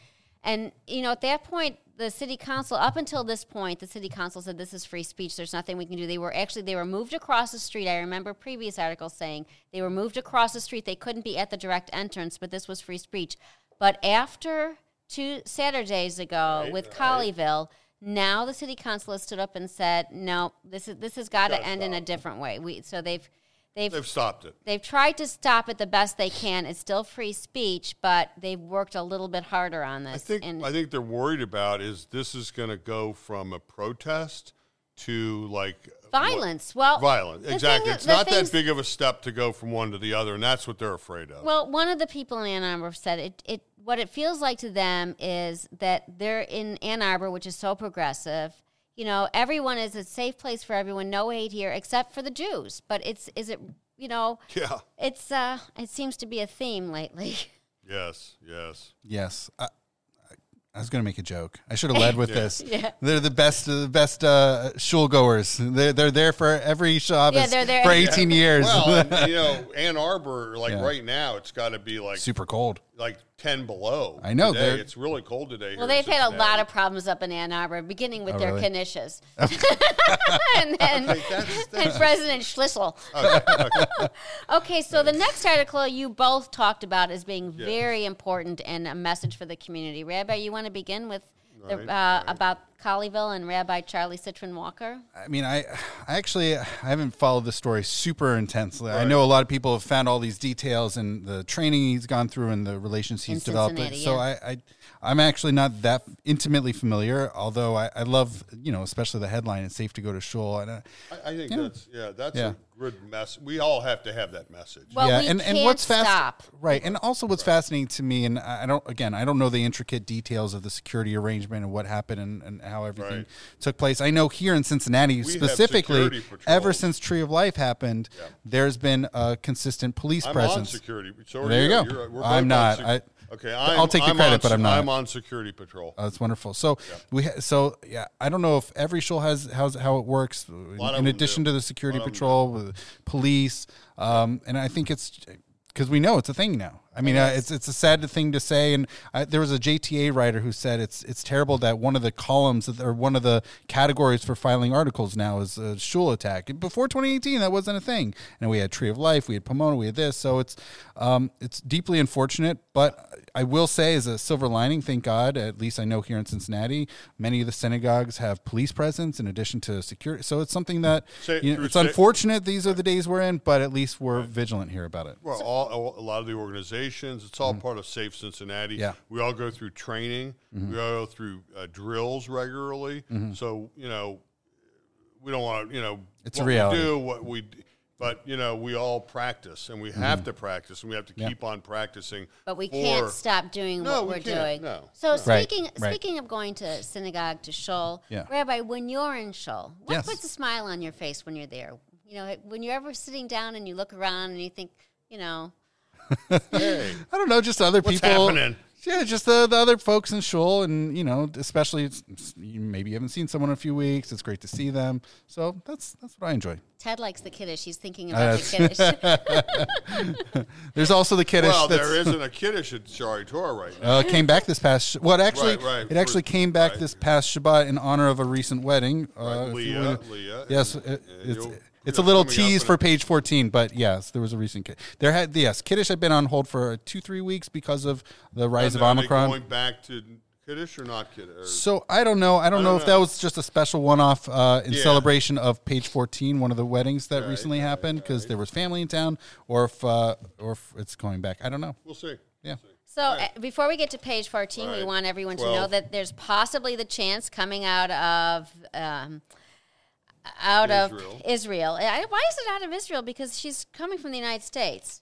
and you know at that point the city council up until this point the city council said this is free speech. There's nothing we can do. They were actually they were moved across the street. I remember previous articles saying they were moved across the street. They couldn't be at the direct entrance but this was free speech. But after two saturdays ago with colleyville now the city council has stood up and said no this is this has got to end in a different way we so they've they've They've stopped it. they've tried to stop it the best they can. It's still free speech, but they've worked a little bit harder on this. I think and I think they're worried about is this is going to go from a protest to like violence. Well, Violent, the exactly. thing- it's not things- that big of a step to go from one to the other, and that's what they're afraid of. Well, one of the people in Ann Arbor said it. It what it feels like to them is that they're in Ann Arbor, which is so progressive. You know, everyone is a safe place for everyone. No hate here, except for the Jews. But it's is it you know yeah. it's uh it seems to be a theme lately. Yes. Yes. Yes. I, I was going to make a joke. I should have led with this. Yeah. They're the best, the best uh, shul goers. They're, they're there for every Shabbos Yeah, they're there. for 18 years. Well, and, you know, Ann Arbor, like Yeah. right now, it's got to be like Super cold. like ten below. I know, Today. they're- It's really cold today. Well, here they've had a lot of problems up in Ann Arbor, beginning with Oh, their really? knishes. and and, that's- and President Schlissel. okay, so the next article you both talked about as being very important and a message for the community. Rabbi, you want to begin with the, Right, uh, right. about Colleyville and Rabbi Charlie Cytron Walker? I mean, I, I actually I haven't followed the story super intensely. I know a lot of people have found all these details and the training he's gone through and the relations he's In developed. Cincinnati, so. I, I, I'm actually not that intimately familiar. Although I, I love, you know, especially the headline "It's safe to go to shul." And uh, I, I think Yeah. that's yeah, that's Yeah. a good mess. We all have to have that message. Well, yeah, we and, and can't what's fast, stop. right? And also, what's fascinating to me, and I I don't, again, I don't know the intricate details of the security arrangement and what happened and, and how everything Right. took place. I know here in Cincinnati, have specifically, ever since Tree of Life happened, there's been a consistent police I'm presence. on security. So There you go. You're- we're I'm not. on I- okay, I'll I'm, take the I'm credit, on but I'm not. I'm on security patrol. Oh, that's wonderful. So we ha- so yeah, I don't know if every show has how's how it works. lot In addition do. to the security A lot of them patrol, police, um, and I think it's because we know it's a thing now. I mean, uh, it's it's a sad thing to say, and I, there was a JTA writer who said it's it's terrible that one of the columns or one of the categories for filing articles now is a shul attack. Before 2018, that wasn't a thing, and we had Tree of Life, we had Pomona, we had this. So it's um, it's deeply unfortunate, but I will say, as a silver lining, thank God, at least I know here in Cincinnati, many of the synagogues have police presence in addition to security. So it's something that Say- you know, it's sa- unfortunate these are the days we're in, but at least we're vigilant here about it. Well, all, a lot of the organizations, it's all part of Safe Cincinnati. Mm-hmm. Yeah. Mm-hmm. We all go through training. We all go through uh, drills regularly. So, you know, we don't want to, you know, It's a what reality. We do what we, d- but you know, we all practice, and we Mm-hmm. have to practice, and we have to keep on practicing. But we for- can't stop doing No, what we we're can't, doing. no. So Right, speaking right. speaking of going to synagogue to shul, Yeah. Rabbi, when you're in shul, what Yes. puts a smile on your face when you're there? You know, when you're ever sitting down and you look around and you think, you know, Hey, I don't know, just other What's people. happening? Yeah, just the, the other folks in shul, and you know, especially it's, it's- you maybe you haven't seen someone in a few weeks. It's great to see them. So that's that's what I enjoy. Ted likes the kiddush. He's thinking Uh, about the kiddush. There's also the kiddush. well, that's, there isn't a kiddush at Sha'arei Torah right now. Uh, it came back this past. Sh- well, it actually, Right, right. it actually For- came back right. this past Shabbat in honor of a recent wedding. Uh, Right, if you Leah, Leah, Yes, and- it, and it's you'll- it's a little tease for a- page 14, but yes, there was a recent. Kid. There had yes, Kiddush had been on hold for two three weeks because of the rise of Omicron. going back to kiddush or not kiddush? Or- So I don't know. I don't, I know don't if know. that was just a special one-off uh, in Yeah. celebration of page 14, one of the weddings that Right, recently right, happened, because there was family in town, or if uh, or if it's going back. I don't know. we'll see. Yeah. So uh, before we get to page 14, we want everyone to know that there's possibly the chance coming out of um, out of Israel. Israel. I- Why is it out of Israel? Because she's coming from the United States.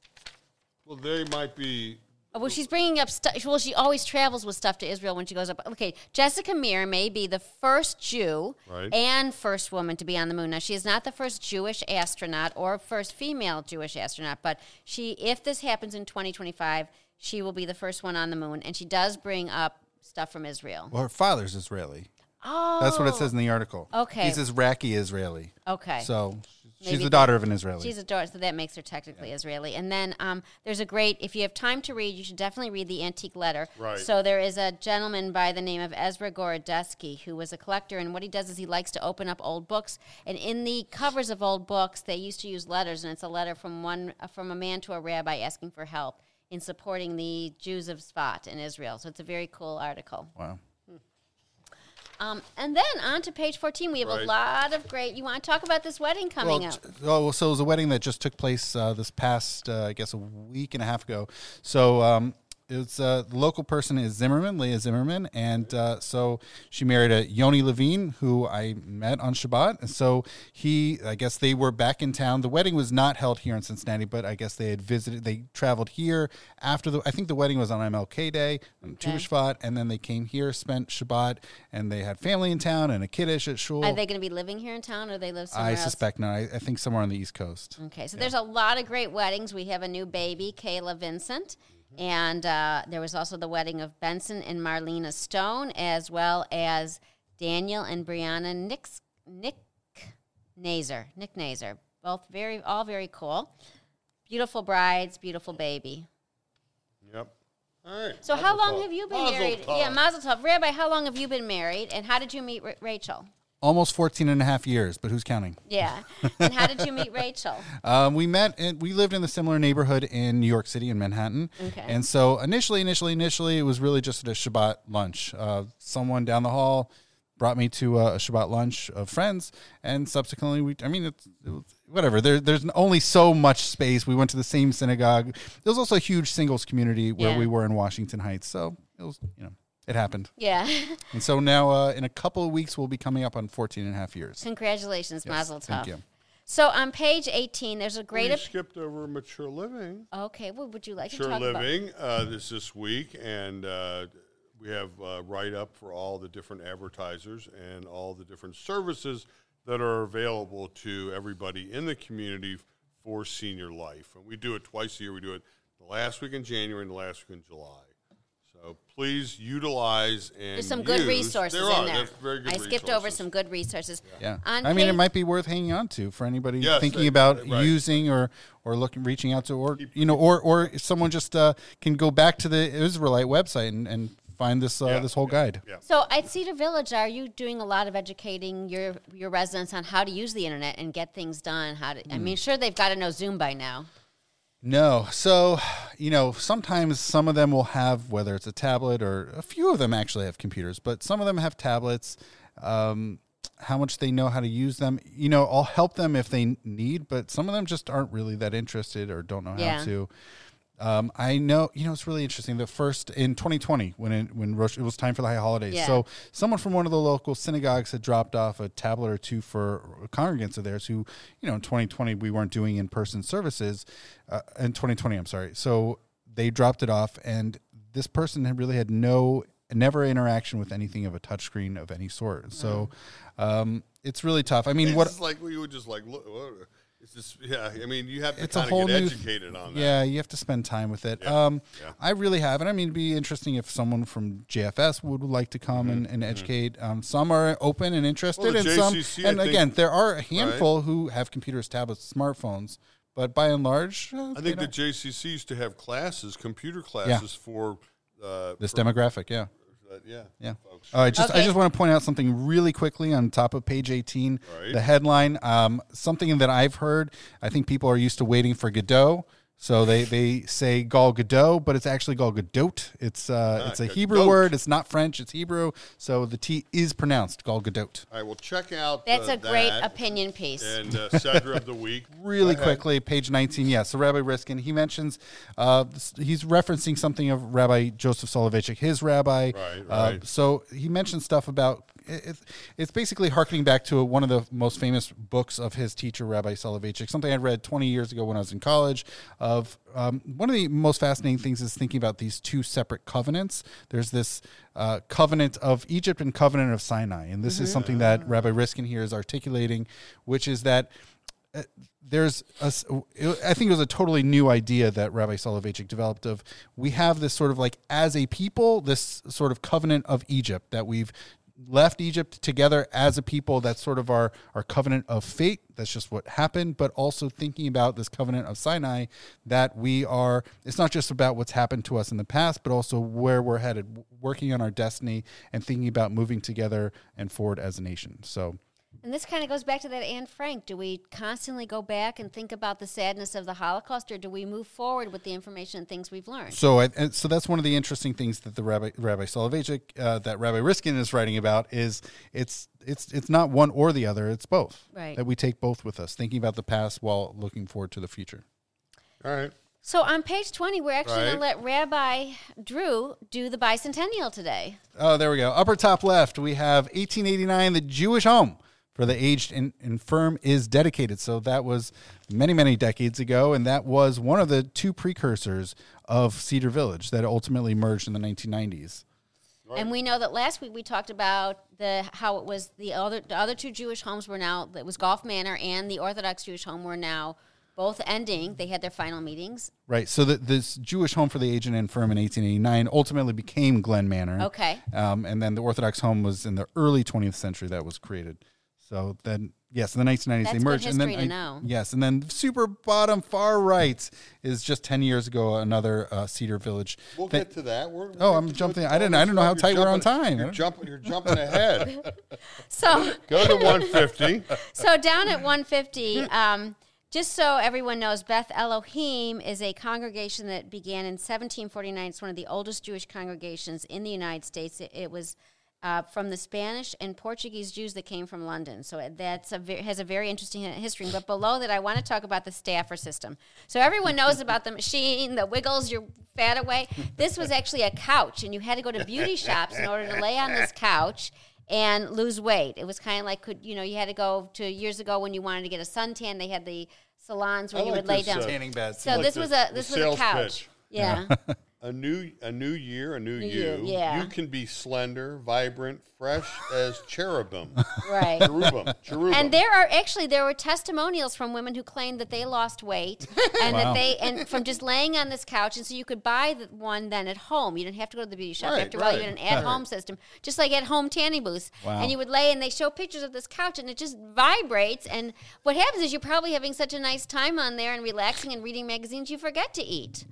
Well, they might be. Oh, well, she's bringing up stuff. Well, she always travels with stuff to Israel when she goes up. Okay, Jessica Meir may be the first Jew Right. and first woman to be on the moon. Now, she is not the first Jewish astronaut or first female Jewish astronaut, but she, if this happens in 2025, she will be the first one on the moon. And she does bring up stuff from Israel. Well, her father's Israeli. Oh, That's what it says in the article. Okay. He's Iraqi Israeli. Okay. So She's Maybe the daughter of an Israeli. She's a daughter, so that makes her technically Israeli. And then um, there's a great, if you have time to read, you should definitely read the Antique Letter. Right. So there is a gentleman by the name of Ezra Gorodetsky who was a collector, and what he does is he likes to open up old books. And in the covers of old books, they used to use letters, and it's a letter from one uh, from a man to a rabbi asking for help in supporting the Jews of Sfat in Israel. So it's a very cool article. wow. Um, and then on to page 14, we have a lot of great. You want to talk about this wedding coming Well, up? t- oh, so it was a wedding that just took place uh, this past, uh, I guess, a week and a half ago. So um, it's uh, the local person is Zimmerman, Leah Zimmerman, and uh, so she married a Yoni Levine, who I met on Shabbat. And so he, I guess, they were back in town. The wedding was not held here in Cincinnati, but I guess they had visited. They traveled here after the. I think the wedding was on MLK Day, on Okay. And then they came here, spent Shabbat, and they had family in town and a kiddush at shul. Are they going to be living here in town, or they live somewhere I else? suspect not. I, I think somewhere on the East Coast. Okay, so there's a lot of great weddings. We have a new baby, Kayla Vincent, and uh, there was also the wedding of Benson and Marlena Stone, as well as Daniel and Brianna Nick Nazer. Nick Nazer, both very, all very cool. Beautiful brides, beautiful baby. Yep. All right. So, how long tov. have you been Mazel married? tov. Yeah, Mazel Tov. Rabbi, how long have you been married, and how did you meet Ra- Rachel? Almost 14 and a half years, but who's counting? Yeah, and how did you meet Rachel? Um, we met, and we lived in a similar neighborhood in New York City, in Manhattan. Okay. And so initially, initially, initially, it was really just at a Shabbat lunch. Uh, someone down the hall brought me to a, Shabbat lunch of friends, and subsequently, we, I mean, it's, it was, whatever. There, there's only so much space. We went to the same synagogue. There was also a huge singles community where Yeah. we were in Washington Heights. So it was, you know, it happened. Yeah. And so now, uh, in a couple of weeks, we'll be coming up on 14 and a half years. Congratulations, Mazel Tov. Thank you. So on page 18, there's a great. We skipped over mature living. okay, what would you like to Mature talk about? living uh, this this week, and uh, we have uh, write up for all the different advertisers and all the different services that are available to everybody in the community for senior life. And we do it twice a year. We do it the last week in January and the last week in July. So please utilize and There's some good use- resources there in there. Very good I skipped over some good resources. Yeah, On I mean, it might be worth hanging on to for anybody Yes, thinking they- about right. using or or looking, reaching out to, or you know, or or someone just uh, can go back to the Israelite website and, and find this uh, Yeah, this whole yeah, guide. Yeah. So at Cedar Village, are you doing a lot of educating your your residents on how to use the internet and get things done? How to? I Hmm. mean, sure they've got to know Zoom by now. No, so you know, sometimes some of them will have whether it's a tablet or a few of them actually have computers, but some of them have tablets. Um, how much they know how to use them, you know, I'll help them if they need, but some of them just aren't really that interested or don't know Yeah. how to. Um, I know, you know, it's really interesting. The first in 2020, when it, when Rosh, it was time for the high holidays, Yeah. so someone from one of the local synagogues had dropped off a tablet or two for congregants of theirs who, you know, in 2020 we weren't doing in person services. Uh, in 2020, I'm sorry. So they dropped it off, and this person had really had no, never interaction with anything of a touchscreen of any sort. So um, it's really tough. I mean, It's what like we would just like look. what- It's just yeah. I mean, you have to it's a whole of get new educated on that. Yeah, you have to spend time with it. Yeah, Um, yeah. I really haven't. I mean, it'd be interesting if someone from JFS would like to come Mm-hmm, and, and educate. Um, some are open and interested, Well, and some, JCC, I and think- again, there are a handful who have computers, tablets, smartphones, but by and large, uh, I think the JCC used to have classes, computer classes for uh, this for- demographic, yeah. Uh, yeah, Yeah. folks. Oh, I just I just want to point out something really quickly on top of page 18. Right. The headline, um, something that I've heard. I think people are used to waiting for Godot. So they, they say Gal Gadot, but it's actually Gal Gadot. It's uh, it's a Hebrew word. It's not French. It's Hebrew. So the T is pronounced Gal Gadot. All right, well, check out. That's uh, a great that opinion piece. And uh, Sedra of the week. Really quickly, page 19. Yeah, so Rabbi Riskin, he mentions, uh, he's referencing something of Rabbi Joseph Soloveitchik, his rabbi. Right, Uh, right. so he mentions stuff about, it, it- it's basically harkening back to one of the most famous books of his teacher, Rabbi Soloveitchik, something I read 20 years ago when I was in college. Of um, One of the most fascinating things is thinking about these two separate covenants. There's this uh, covenant of Egypt and covenant of Sinai. And this is something that Rabbi Riskin here is articulating, which is that uh, there's a, I think it was a totally new idea that Rabbi Soloveitchik developed of we have this sort of like as a people this sort of covenant of Egypt that we've left Egypt together as a people. That's sort of our, our covenant of fate. That's just what happened. But also thinking about this covenant of Sinai, that we are, it's not just about what's happened to us in the past, but also where we're headed, working on our destiny and thinking about moving together and forward as a nation. So, And this kind of goes back to that Anne Frank. Do we constantly go back and think about the sadness of the Holocaust, or do we move forward with the information and things we've learned? So, I, and so that's one of the interesting things that the Rabbi Rabbi Soloveitchik, uh, that Rabbi Riskin is writing about is it's it's it's not one or the other; it's both. Right. That we take both with us, thinking about the past while looking forward to the future. All right. So on page 20, we're actually going to let Rabbi Drew do the bicentennial today. Oh, there we go. Upper top left, we have 1889. The Jewish home for the aged and infirm is dedicated. So that was many many decades ago, and that was one of the two precursors of Cedar Village that ultimately merged in the 1990s. And we know that last week we talked about the how it was the other the other two Jewish homes were now it was Golf Manor and the Orthodox Jewish home were now both ending. They had their final meetings. Right. So that this Jewish home for the aged and infirm in 1889 ultimately became Glen Manor. Okay. Um, and then the Orthodox home was in the early 20th century that was created. So then, yes, in the 1990s That's they good merged. and then to I- know. Yes, and then super bottom far right is just 10 years ago another uh, Cedar Village. We'll That- get to that. We're, Oh, we're I'm jumping- I didn't- I didn't know how tight you're we're on time. You're jumping. You're jumping ahead. So Go to 150. so down at 150, um, just so everyone knows, Beth Elohim is a congregation that began in 1749. It's one of the oldest Jewish congregations in the United States. It, it was uh, from the Spanish and Portuguese Jews that came from London. So that's a ve- has a very interesting history. But below that, I want to talk about the Stauffer system. So everyone knows about the machine, the wiggles your fat away. This was actually a couch, and you had to go to beauty shops in order to lay on this couch and lose weight. It was kind of like could you know you had to go to years ago when you wanted to get a suntan. They had the salons where I you like would lay down. uh, Tanning beds. so like this the- was a this was a couch. pitch. Yeah. A new a new year, a new, New you. you, yeah. You can be slender, vibrant, fresh as cherubim. right. cherubim. Cherubim. And there are actually there were testimonials from women who claimed that they lost weight and Wow. that they and from just laying on this couch and so you could buy the one then at home. You didn't have to go to the beauty shop. Right, After all, you right, had an at home system, just like at home tanning booths. Wow. And you would lay and they show pictures of this couch and it just vibrates. And what happens is you're probably having such a nice time on there and relaxing and reading magazines you forget to eat.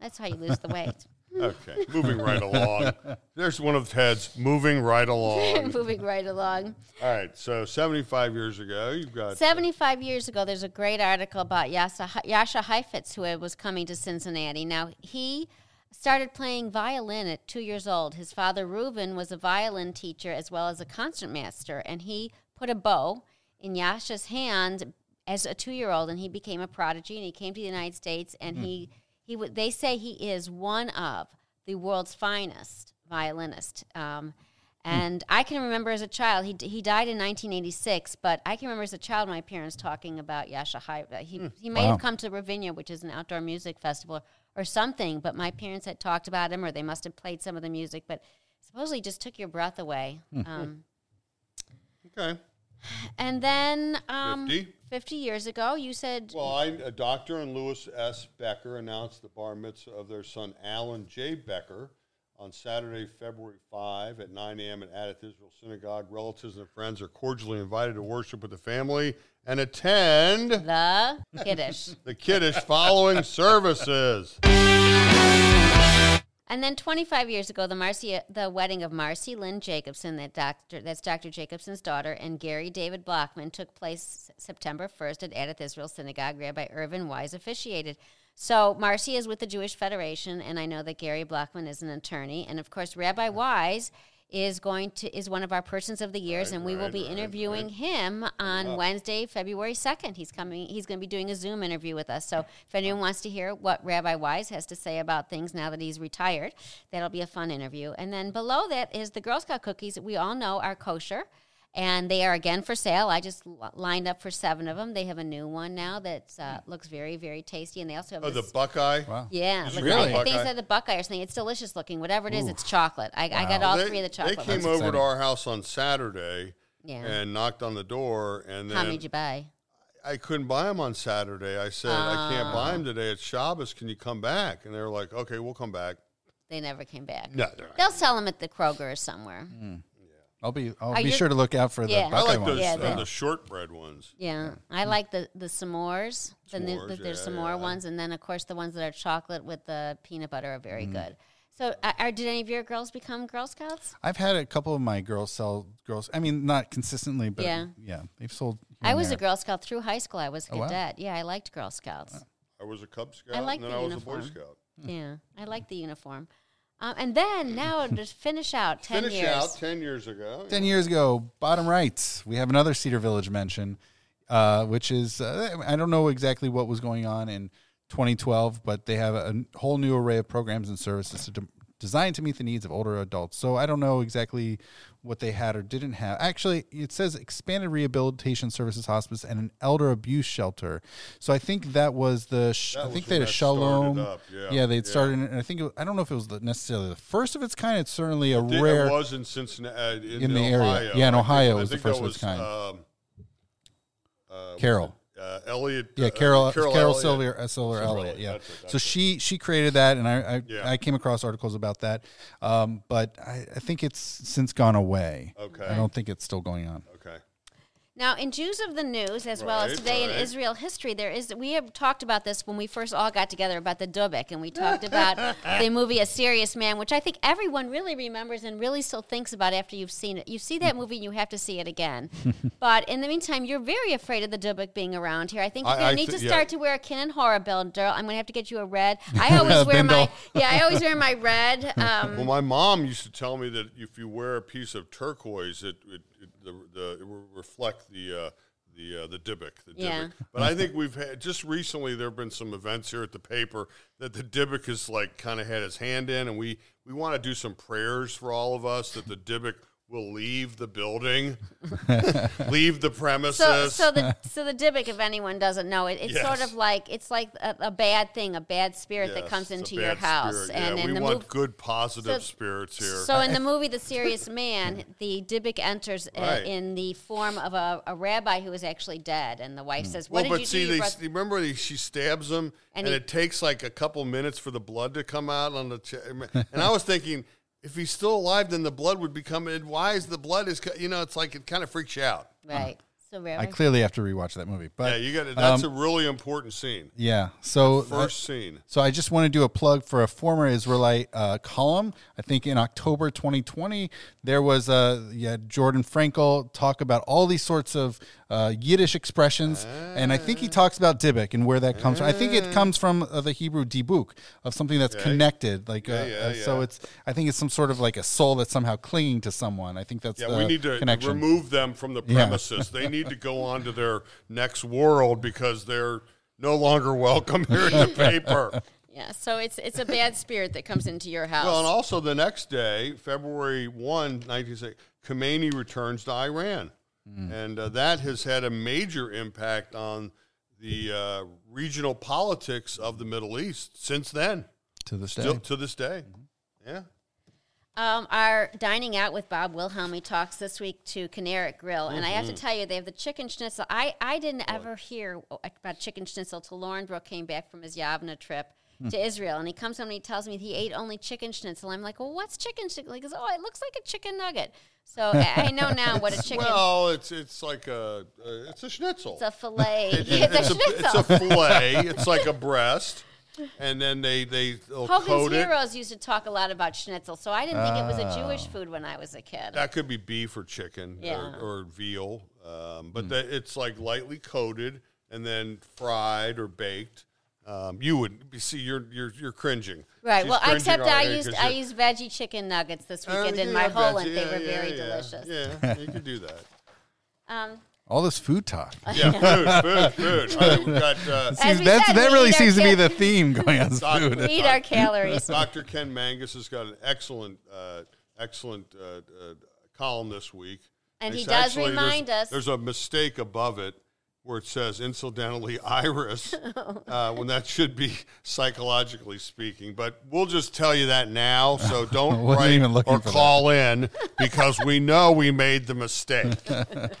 That's how you lose the weight. okay, moving right along. There's one of Ted's moving right along. Moving right along. All right, so 75 years ago, you've got 75 years ago, there's a great article about Jascha, Jascha Heifetz, who was coming to Cincinnati. Now, he started playing violin at two years old. His father, Reuben, was a violin teacher as well as a concert master, and he put a bow in Jascha's hand as a two year old, and he became a prodigy, and he came to the United States, and he, hmm. He w- they say he is one of the world's finest violinists. Um, and I can remember as a child, he, he died in 1986, but I can remember as a child my parents talking about Jascha Hai. uh, He, he may Wow. have come to Ravinia, which is an outdoor music festival, or something, but my parents had talked about him, or they must have played some of the music, but supposedly just took your breath away. Um, okay. And then um, 50? 50 years ago, you said, Well, I, a doctor and Lewis S. Becker announced the bar mitzvah of their son Alan J. Becker on Saturday, February 5 at 9 a.m. at Adath Israel Synagogue. Relatives and friends are cordially invited to worship with the family and attend the Kiddush. the Kiddush following services. And then 25 years ago, the Marcy, the wedding of Marcy Lynn Jacobson, that doctor, that's Dr. Jacobson's daughter, and Gary David Blockman took place September 1st at Adath Israel Synagogue. Rabbi Irvin Wise officiated. So Marcy is with the Jewish Federation, and I know that Gary Blockman is an attorney, and of course Rabbi Wise is going to is one of our persons of the years, Right, and we will be right, interviewing right. him on Wednesday, February second. He's coming. He's going to be doing a Zoom interview with us. So if anyone wants to hear what Rabbi Wise has to say about things now that he's retired, that'll be a fun interview. And then below that is the Girl Scout cookies that we all know are kosher. And they are again for sale. I just li- lined up for seven of them. They have a new one now that uh, hmm. looks very, very tasty. And they also have Oh, the Buckeye? Wow. yeah, Is look, it really? I, I think Buckeye? it's the Buckeye or something. It's delicious looking. Whatever it is, it's chocolate. I, I got Wow. all they, three of the chocolate. they came ones. over exciting. to our house on Saturday Yeah. and knocked on the door, and How many then did you buy? I couldn't buy them on Saturday. I said, I can't buy ah. them today. It's Shabbos. Can you come back? And they were like, okay, we'll come back. They never came back. No, they're not. They'll sell them at the Kroger or somewhere. Hmm. I'll be I'll Are be you- sure to look out for the Yeah. I Buckeye like ones. those Yeah, uh, the- the shortbread ones. Yeah, I like the the s'mores. The new, S'mores, there's yeah, s'more yeah. ones, and then of course the ones that are chocolate with the peanut butter are Mm. very good. So, uh, are, did any of your girls become Girl Scouts? I've had a couple of my girls sell girls. I mean, not consistently, but Yeah. yeah, they've sold. here I and was a there. Girl Scout through high school. I was a Oh, wow. cadet. Yeah, I liked Girl Scouts. I was a Cub Scout, like and then the I was uniform. a Boy Scout. Yeah, I liked the uniform. Um, and then now to finish out ten Finish years. out ten years ago. Ten years ago, bottom right, we have another Cedar Village mention, uh, which is uh, I don't know exactly what was going on in 2012, but they have a whole new array of programs and services to de- designed to meet the needs of older adults. So I don't know exactly what they had or didn't have. Actually, it says expanded rehabilitation services hospice and an elder abuse shelter. So I think that was the sh- That I think they had a Shalom. up, yeah. they'd Yeah. started, and I think it, I don't know if it was the, necessarily the first of its kind. It's certainly a It- rare. It was in Cincinnati, uh, in, In the area. Yeah, in I Ohio think, was I the first that of its kind. Um, uh, Carol. Uh, Elliot. Yeah, uh, Carol Carol. Silver uh, Silver Elliott. Elliott, Yeah. that's it, that's so it. she she created that, and I I, Yeah. I came across articles about that, um, but I, I think it's since gone away. Okay. I don't think it's still going on. Okay. Now, in Jews of the News, as well as Right, today in. Israel history, there is. We have talked about this when we first all got together about the Dybbuk, and we talked about the movie A Serious Man, which I think everyone really remembers and really still thinks about after you've seen it. You see that movie, and you have to see it again. but in the meantime, you're very afraid of the Dybbuk being around here. I think you're going to need thi- to yeah. start to wear a Kin and Horror belt, Daryl. I'm going to have to get you a red. I always wear my yeah. I always wear my red. Um, Well, my mom used to tell me that if you wear a piece of turquoise, it, it, it the, the it will reflect the uh, the uh, the Dybbuk. The Yeah. Dybbuk. But I think we've had just recently there have been some events here at the paper that the Dybbuk has like kind of had his hand in, and we we want to do some prayers for all of us that the Dybbuk will leave the building, leave the premises. So, so the so the Dybbuk, if anyone doesn't know it, it's Yes. sort of like it's like a, a bad thing, a bad spirit that comes into your house. spirit. And yeah, in we the want mov- good, positive So- spirits here. So in the movie The Serious Man, the Dybbuk enters uh, Right. in the form of a, a rabbi who is actually dead, and the wife says, "What well, did but you see, do?" You they, brought- remember they, she stabs him, And and, he- it takes like a couple minutes for the blood to come out on the. Ch- and I was thinking, if he's still alive, then the blood would become. and Why is the blood is? co- You know, it's like it kind of freaks you out. right. So very. I clearly have to rewatch that movie. But yeah, you got to That's um, a really important scene. yeah, so uh, First scene. So I just want to do a plug for a former Israelite uh, column. I think in October 2020 there was a yeah Jordan Frankel talk about all these sorts of uh, Yiddish expressions, and I think he talks about Dybbuk and where that comes from. I think it comes from uh, the Hebrew dibuk of something that's connected. Like uh, Yeah, yeah, uh, so, yeah. it's I think it's some sort of like a soul that's somehow clinging to someone. I think that's Yeah, the we need to connection. remove them from the premises. they need to go on to their next world because they're no longer welcome here in the paper. yeah. So it's it's a bad spirit that comes into your house. Well, and also the next day, February 1, 1960, Khomeini returns to Iran. And uh, that has had a major impact on the uh, regional politics of the Middle East since then, to this day. still to this day. Yeah. Um, our dining out with Bob Wilhelmy talks this week to Canaric Grill, and I have Mm-hmm. to tell you, they have the chicken schnitzel. I, I didn't ever hear about chicken schnitzel till Lauren Brook came back from his Yavneh trip To Israel, and he comes home and he tells me he ate only chicken schnitzel. I'm like, well, what's chicken schnitzel? He goes, oh, it looks like a chicken nugget. So I, know now what a chicken. Well, it's it's like a uh, it's a schnitzel. it's a fillet. It- it's, it's, a schnitzel. it's a fillet. It's like a breast, and then they they Hogan's it. Heroes used to talk a lot about schnitzel, so I didn't think it was a. Jewish food when I was a kid. That could be beef or chicken Yeah. or, or veal, um, but that it's like lightly coated and then fried or baked. Um, you would see you're you're you're cringing. Right. She's well, cringing except I used used 'cause I used veggie chicken nuggets this Oh, weekend in yeah, my veggie, Holland. They yeah, were yeah, very yeah. delicious. Yeah, you could do that. Um, all this food talk. Yeah, food, food, food. All right, we've got uh, As we That's, said, that really eat our seems to be the theme going on Doc- food. eat our calories. Dr. Ken Manges has got an excellent, uh, excellent uh, uh, column this week. And he does actually- remind us- There's a mistake above it where it says incidentally iris, uh, when that should be psychologically speaking. But we'll just tell you that now, so don't write even looking or for that. call in because we know we made the mistake.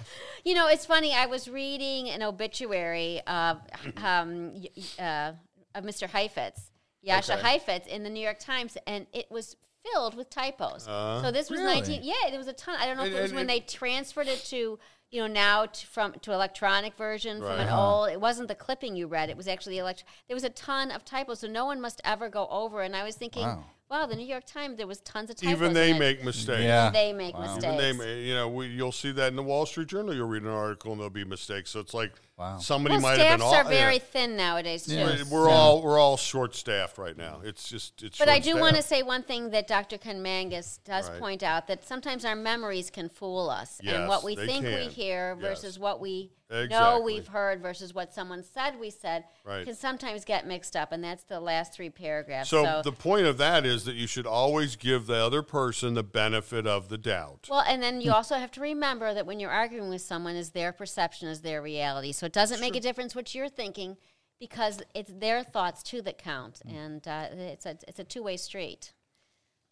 You know, it's funny. I was reading an obituary of um, uh, of Mr. Heifetz, Jascha Okay. Heifetz, in the New York Times, and it was filled with typos. Uh, so this was really? 19. Yeah, there was a ton. I don't know if it was when it- they transferred it to you know now to, from to electronic version from an old. It wasn't the clipping you read. It was actually the elect. There was a ton of typos, so no one must ever go over. And I was thinking, Wow. wow, the New York Times there was tons of typos. Even they it. make mistakes. Yeah. They make Wow. mistakes. Even they, you know, we, you'll see that in the Wall Street Journal. You'll read an article and there'll be mistakes. So it's like Wow. somebody well, might have staffs been are very yeah. thin nowadays too. Yeah. We're Yeah. all we're all short staffed right now. It's just it's. But I do want to say one thing that Dr. Manges does Right. point out that sometimes our memories can fool us, and what we they think we can. hear Yes. versus what we know we've heard versus what someone said we said Right. can sometimes get mixed up, and that's the last three paragraphs. So, So, the point of that is that you should always give the other person the benefit of the doubt. well, and then you also have to remember that when you're arguing with someone, is their perception is their reality. So it doesn't make a difference what you're thinking because it's their thoughts too that count, Mm. and uh, it's a it's a two way street.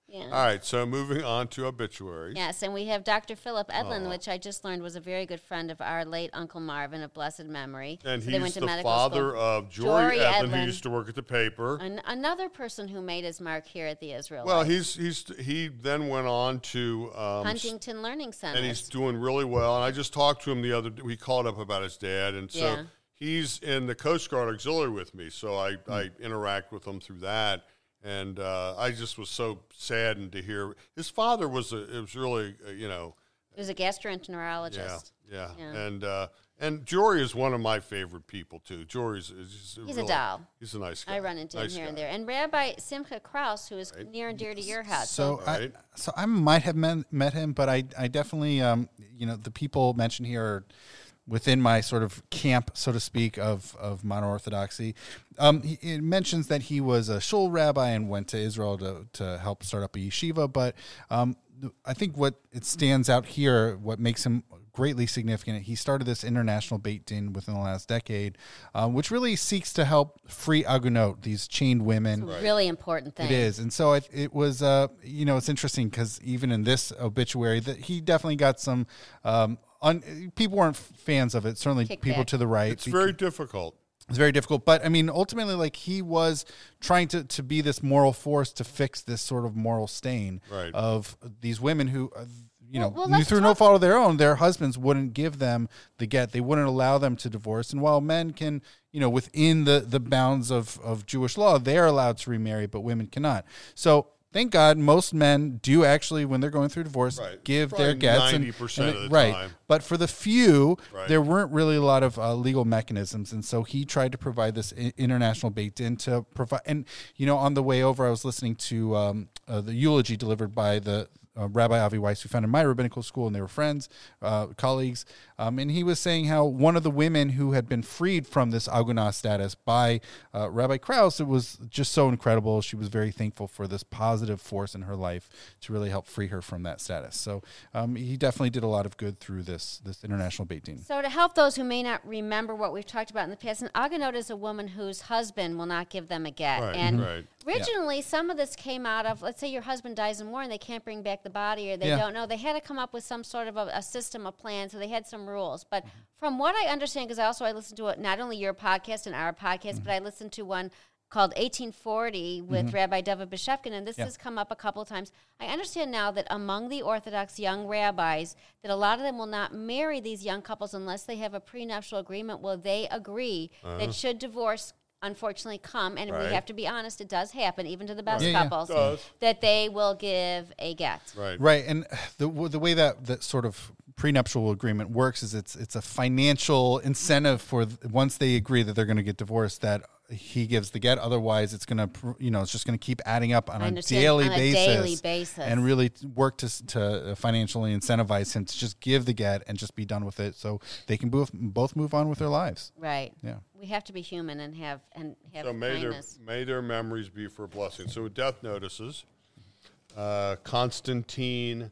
Yeah. All right, so moving on to obituaries. Yes, and we have Dr. Philip Edlin, which I just learned was a very good friend of our late Uncle Marvin of blessed memory. And So they he's went to the medical father school. of Jory, Jory Edlin, who Edlin. used to work at the paper. An- another person who made his mark here at the Israel. Well, he's he's he then went on to um, s- Huntington Learning Center. and he's doing really well. And I just talked to him the other. day. We called up about his dad, and so Yeah. he's in the Coast Guard Auxiliary with me. So I I interact with him through that, and uh, I just was so saddened to hear his father was a, it was really uh, you know he was a gastroenterologist. yeah, Yeah. and uh, and Jory is one of my favorite people too. Jory's is just He's a really- doll. He's a nice guy. I run into Nice him here and there. And Rabbi Simcha Kraus, who is near and dear to your heart. So I, Right. so I might have met, met him, but I, I definitely, um, you know, the people mentioned here are within my sort of camp, so to speak, of of modern orthodoxy. Um, he, it mentions that he was a shul rabbi and went to Israel to to help start up a yeshiva. But um, I think what it stands out here, what makes him greatly significant, he started this international Beit Din within the last decade, um, which really seeks to help free agunot, these chained women. really important thing. It is, and so it, it was. Uh, you know, it's interesting because even in this obituary, that he definitely got some. Un, people weren't fans of it. Certainly, people Kickback. to the right. It's very difficult. It's very difficult, but I mean, ultimately, like he was trying to to be this moral force to fix this sort of moral stain Right. of these women who. Uh, you know, Well- well, let's through no fault of their own, their husbands wouldn't give them the get. They wouldn't allow them to divorce. And while men can, you know, within the the bounds of of Jewish law, they're allowed to remarry, but women cannot. So thank God, most men do actually, when they're going through divorce, Right. give Probably their gets. and- 90% and of the right. time. But for the few, Right. there weren't really a lot of uh, legal mechanisms, and so he tried to provide this I- international Beit Din to provide. And you know, on the way over, I was listening to um, uh, the eulogy delivered by the uh, Rabbi Avi Weiss, who founded my rabbinical school, and they were friends, uh, colleagues. Um, and he was saying how one of the women who had been freed from this agunah status by uh, Rabbi Kraus, it was just so incredible. She was very thankful for this positive force in her life to really help free her from that status. So um, he definitely did a lot of good through this this international Beit Din. So, to help those who may not remember what we've talked about in the past, an agunot is a woman whose husband will not give them a get. Right, and right. Originally, some of this came out of, let's say your husband dies in war and they can't bring back the body or they Yeah. don't know. They had to come up with some sort of a, a system, a plan. So they had some rules. But Mm-hmm. from what I understand, because I also I listened to it, not only your podcast and our podcast, Mm-hmm. but I listened to one called 1840 with Rabbi David Bashevkin, and this Yeah. has come up a couple of times. I understand now that among the Orthodox young rabbis, that a lot of them will not marry these young couples unless they have a prenuptial agreement where they agree that should divorce unfortunately come, and. Right. we have to be honest, it does happen even to the best Yeah, yeah. couples, Does. that they will give a get. Right. Right, and the the way that that sort of prenuptial agreement works is it's it's a financial incentive for th- once they agree that they're going to get divorced that he gives the get. Otherwise, it's going to you know it's just going to keep adding up on I a understand, daily on a basis, daily basis. and really work to to uh, financially incentivize him to just give the get and just be done with it, so they can both both move on with their lives. Right. Yeah. We have to be human and have and have So may their, may their memories be for a blessing. So death notices. Uh, Constantine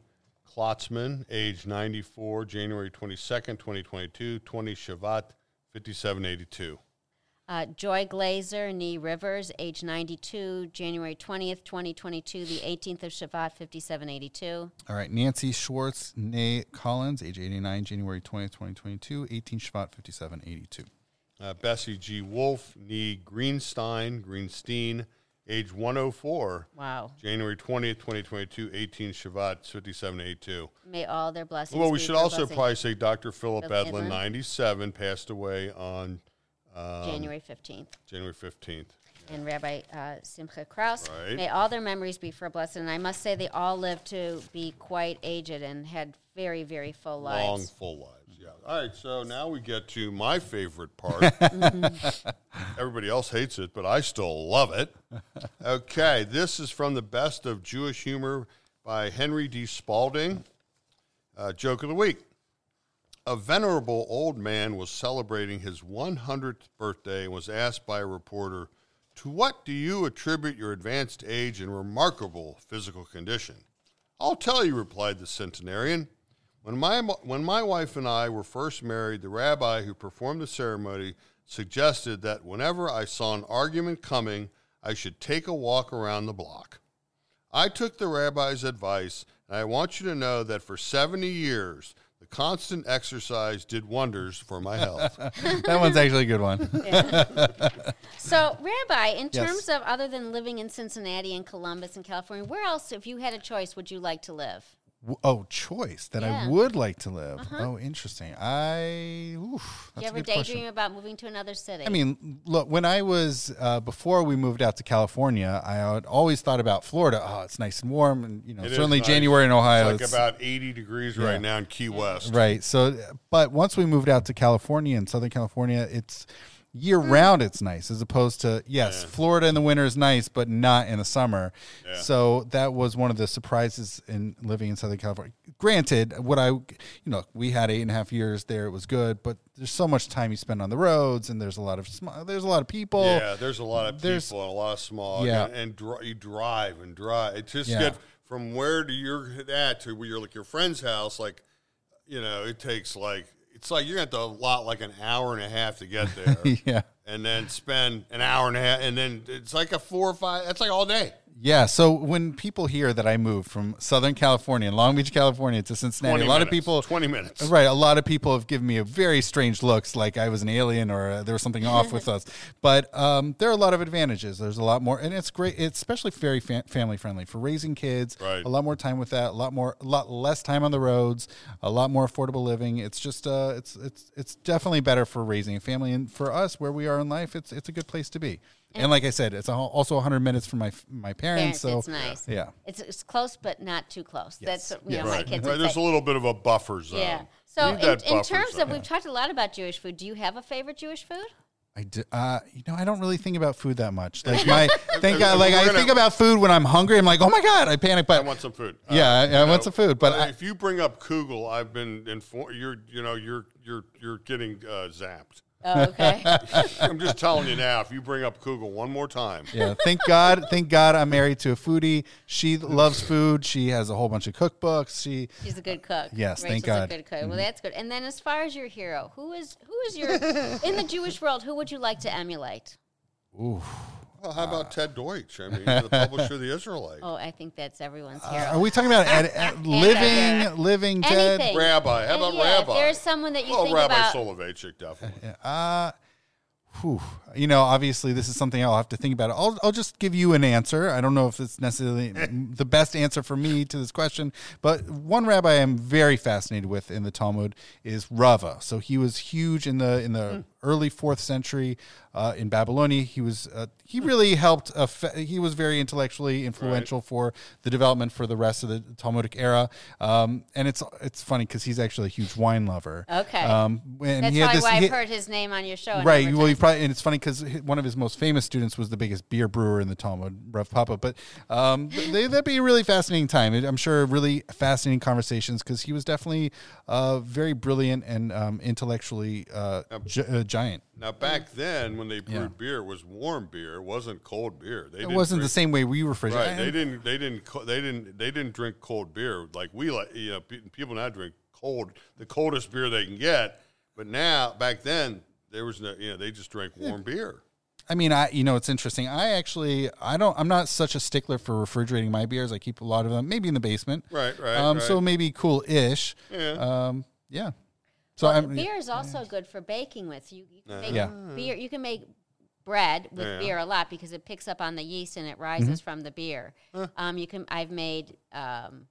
Klotzman, age 94, January 22nd, 2022, 20 Shevat, 5782. Uh, Joy Glazer, Nee Rivers, age 92, January 20th, 2022, the 18th of Shevat, 5782. All right, Nancy Schwartz, Nay Collins, age 89, January 20th, 2022, 18 Shvat 5782. Uh, Bessie G. Wolf, Nee Greenstein, Greenstein, age 104. Wow. January 20th, 2022, 18 Shevat, 5782. May all their blessings. Well, we should also blessing. probably say Dr. Philip Philip Edlin, Edlin. 97, passed away on um, January 15th. January 15th. and Rabbi uh, Simcha Kraus. Right. May all their memories be for a blessing. And I must say, they all lived to be quite aged and had very, very full lives. Long, full lives. Yeah. All right. So now we get to my favorite part. Everybody else hates it, but I still love it. Okay. This is from the best of Jewish humor by Henry D. Spalding. Uh, joke of the week. A venerable old man was celebrating his 100th birthday and was asked by a reporter, To what do you attribute your advanced age and remarkable physical condition? I'll tell you, replied the centenarian. When my, when my wife and I were first married, the rabbi who performed the ceremony suggested that whenever I saw an argument coming, I should take a walk around the block. I took the rabbi's advice, and I want you to know that for 70 years, the constant exercise did wonders for my health. that one's actually a good one. So, Rabbi, in Yes. terms of other than living in Cincinnati and Columbus and California, where else, if you had a choice, would you like to live? W- Oh, choice that Yeah. Uh-huh. I would like to live. Oh, interesting. I. Oof, Do that's you a ever good daydream question. about moving to another city? I mean, look, when I was uh, before we moved out to California, I had always thought about Florida. Oh, it's nice and warm, and you know, It is certainly nice. January in Ohio. It's like about 80 degrees right now in Key West. Right. So, but once we moved out to California and Southern California, it's year round. Mm-hmm. It's nice as opposed to yes, Florida in the winter is nice, but not in the summer. So that was one of the surprises in living in Southern California. Granted, what I, you know, we had eight and a half years there. It was good, but there's so much time you spend on the roads, and there's a lot of sm- there's a lot of people. Yeah, there's a lot of There's- people and a lot of smog. Yeah. And, and dri- you drive and drive. It just Yeah. get from where to your at to where you're like your friend's house, like, you know, it takes like, it's like you're going to have to lot like an hour and a half to get there. Yeah. And then spend an hour and a half. And then it's like a four or five, that's like all day. Yeah, so when people hear that I moved from Southern California, Long Beach, California, to Cincinnati, a lot of people 20 minutes. Right, a lot of people have given me a very strange looks, like I was an alien or uh, there was something off with us. But um, there are a lot of advantages. There's a lot more, and it's great. It's especially very fa- family friendly for raising kids. Right. A lot more time with that. A lot more, a lot less time on the roads. A lot more affordable living. It's just, uh, it's it's it's definitely better for raising a family, and for us where we are in life, it's it's a good place to be. And like I said, it's al- also 100 minutes from my my parents. Parents, so it's nice. yeah. It's, it's close, but not too close. Yes. That's what you know, Right. my kids Right, There's say. a little bit of a buffer zone. Yeah. So, in, in terms zone. of, we've talked a lot about Jewish food. Do you have a favorite Jewish food? I do, uh, you know, I don't really think about food that much. Like my, thank God, like We're I think about food when I'm hungry. I'm like, oh my god, I panic. But I want some food. Yeah, I- I you want some food, but uh, I- if you bring up Kugel, I've been informed. You're, you know, you're, you're, you're getting uh, zapped. Oh, okay. I'm just telling you now. If you bring up Kugel one more time, yeah, thank God, thank God, I'm married to a foodie. She loves food. She has a whole bunch of cookbooks. She, She's a good cook. Yes, Rachel's thank God. Mm-hmm. a good cook. Well, that's good. And then, as far as your hero, who is who is your in the Jewish world? Who would you like to emulate? ooh, well, how about uh, Ted Deutsch? I mean, the publisher of the Israelite. Oh, I think that's everyone's uh, hero. are we talking about ad, ad- living, living dead? Anything. Rabbi. How about yeah, Rabbi? There's someone that you think about. oh, think Rabbi about. Soloveitchik, definitely. Uh, whew. You know, obviously, this is something I'll have to think about. I'll, I'll just give you an answer. I don't know if it's necessarily the best answer for me to this question, but one rabbi I'm very fascinated with in the Talmud is Rava. So he was huge in the in the hmm. early fourth century uh, in Babylonia. He was uh, he really helped. affe- he was very intellectually influential for the development for the rest of the Talmudic era. Um, and it's it's funny because he's actually a huge wine lover. Okay. Um, and that's he had probably this- why he- I've heard his name on your show. Right. Well, you probably, and it's funny because one of his most famous students was the biggest beer brewer in the Talmud, Rav Papa. But um, they, that'd be a really fascinating time. I'm sure really fascinating conversations because he was definitely uh, very brilliant and um, intellectually uh, gi- uh, giant. Now, back then, when they brewed Yeah. beer, it was warm beer. It wasn't cold beer. They It wasn't the same way we refrigerate. Right. They didn't. They didn't. They didn't. They didn't drink cold beer like we like. You know, pe- people now drink cold, the coldest beer they can get. But now, back then, there was no. You know, they just drank warm beer. I mean, I you know it's interesting. I actually I don't I'm not such a stickler for refrigerating my beers. I keep a lot of them, maybe in the basement. Right. Right. Um, right. so maybe cool ish. Yeah. Um, yeah. So Well, I'm beer is also good for baking with. You, you can make Yeah. beer. You can make bread with Yeah. beer a lot because it picks up on the yeast and it rises from the beer. Um, you can. I've made. Um,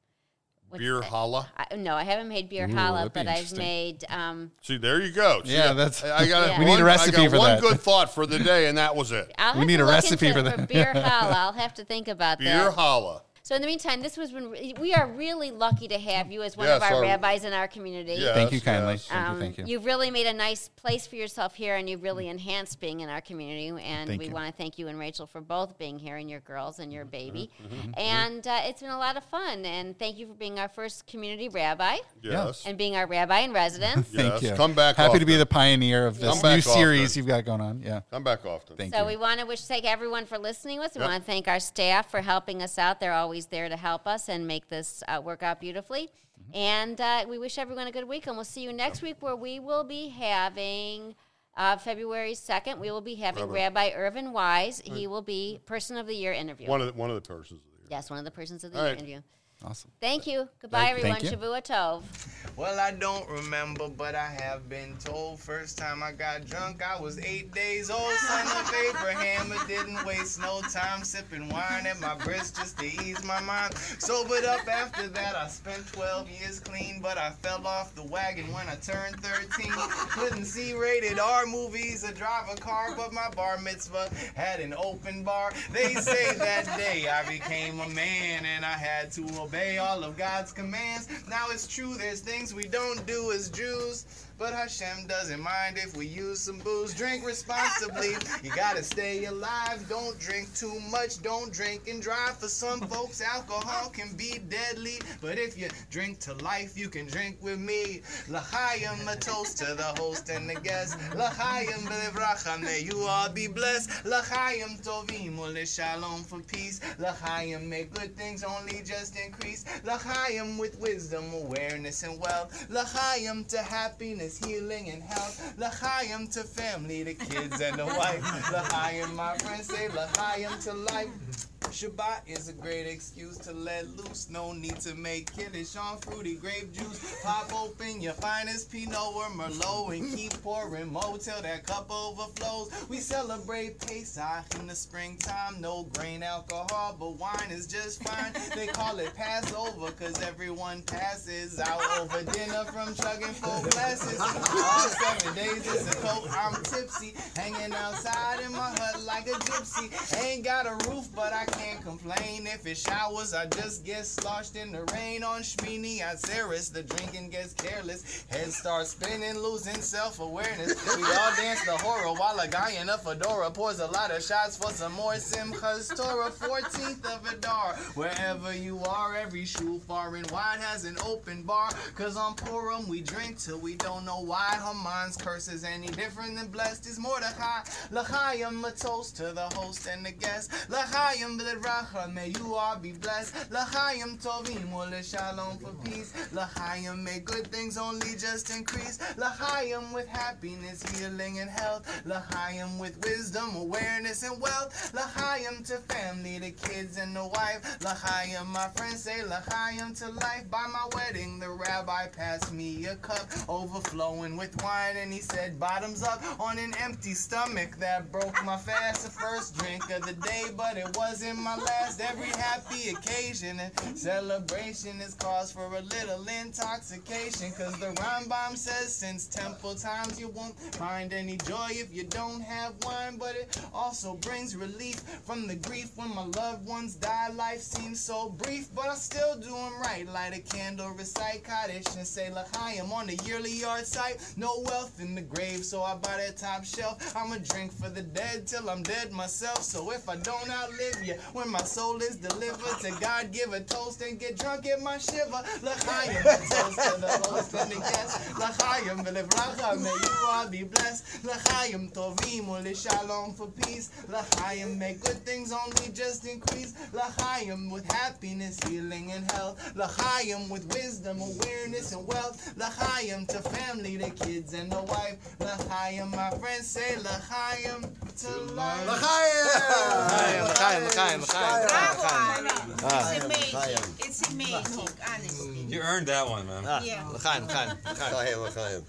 Beer that? challah. I, no, I haven't made beer Ooh, challah, but I've made. Um, See, there you go. See, Yeah, I- that's- I got. Yeah. A, We need a recipe I got for one that. good thought for the day, and that was it. I'll We need a recipe into for that. beer challah. I'll have to think about Beer that. Beer challah. So in the meantime, this was when we are really lucky to have you as one Yes, of our our- rabbis in our community. Yes, Thank you kindly. yes. Thank Um, you. Thank you. You've really made a nice place for yourself here, and you've really enhanced being in our community. And Thank we want to thank you and Rachel for both being here, and your girls and your baby. Mm-hmm, And uh, it's been a lot of fun. And thank you for being our first community rabbi Yes. and being our rabbi in residence. Yes. Thank you. Come back Happy to be the pioneer of this Come back new series often. you've got going on. Yeah. Come back often. Thank you. So you. we want to wish thank everyone for listening to us. We Yep. want to thank our staff for helping us out. They're always there to help us and make this uh, work out beautifully. Mm-hmm. And uh, we wish everyone a good week. And we'll see you next week where we will be having. Uh, February 2nd, we will be having Rabbi Irvin Wise. He will be Person of the Year interview. One of the, one of the persons. Of the year. yes, one of the Persons of the All Year right. interview. Awesome. Thank you. Goodbye, Thank- everyone. thank you. Shavua Tov. Well, I don't remember, but I have been told. First time I got drunk, I was eight days old. Son of Abraham, it didn't waste no time sipping wine at my breast just to ease my mind. Sobered up after that, I spent 12 years clean, but I fell off the wagon when I turned 13. Couldn't see rated R movies or drive a car, but my bar mitzvah had an open bar. They say that day I became a man and I had to obey all of God's commands. Now it's true, there's things we don't do as Jews. But Hashem doesn't mind if we use some booze. Drink responsibly. You gotta stay alive. Don't drink too much. Don't drink and drive. For some folks, alcohol can be deadly. But if you drink to life, you can drink with me. L'chaim, a toast to the host and the guest. L'chaim, b'levracha, may you all be blessed. L'chaim, tovim, shalom for peace. L'chaim, may good things only just increase. L'chaim, with wisdom, awareness, and wealth. L'chaim, to happiness, healing, and health. L'chaim, to family, the kids, and the wife. L'chaim, my friends say l'chaim to life. Shabbat is a great excuse to let loose. No need to make kiddish on fruity grape juice. Pop open your finest Pinot or Merlot and keep pouring mo till that cup overflows. We celebrate Pesach in the springtime. No grain alcohol, but wine is just fine. They call it Passover because everyone passes out over dinner from chugging four glasses. Seven days is a coat. I'm tipsy, hanging outside in my hut like a gypsy. Ain't got a roof, but I can't complain. If it showers, I just get sloshed in the rain on Shmini Atzeres. The drinking gets careless. Head starts spinning, losing self awareness. We all dance the hora while a guy in a fedora pours a lot of shots for some more Simchas Torah. 14th of Adar. Wherever you are, every shoe far and wide has an open bar. Cause on Purim we drink till we don't know why. Haman's curse is any different than blessed is Mordechai. L'chaim, a toast to the host and the guest. L'chaim, b'leracha, may you all be blessed. L'chaim, tovim, shalom for peace. L'chaim, may good things only just increase. L'chaim, with happiness, healing, and health. L'chaim, with wisdom, awareness, and wealth. L'chaim, to family, the kids, and the wife. L'chaim, my friends say l'chaim to life. By my wedding, the rabbi passed me a cup overflowing with wine, and he said, bottoms up on an empty stomach. That broke my fast. The first drink of the day, but it wasn't my last. Every happy occasion and celebration is cause for a little intoxication. Cause the Rambam says, since temple times, you won't find any joy if you don't have wine. But it also brings relief from the grief when my loved ones die. Life seems so brief, but I still do 'em right. Light a candle, recite Kaddish, and say, L'chaim on the yearly yard site. No wealth in the grave, so I buy that top shelf. I'ma drink for the dead till I'm dead myself. So if I don't outlive you, when my soul is delivered to God, give a toast and get drunk at my shiva. L'chaim, toast to the host and the guest. L'chaim, v'levracha, may you all be blessed. L'chaim, tovim, ule shalom for peace. L'chaim, may good things only just increase. L'chaim, with happiness, healing, and health. L'chaim, with wisdom, awareness, and wealth. L'chaim, to family, the kids, and the wife. L'chaim, my friends say l'chaim to life. L'chaim, L'chaim, l'chaim, l'chaim, Bravo. Anna. Ah, It's amazing. It's amazing, honestly. You earned that one, man. Ah, Yeah. L'chaim, l'chaim, l'chaim. L'chaim, l'chaim.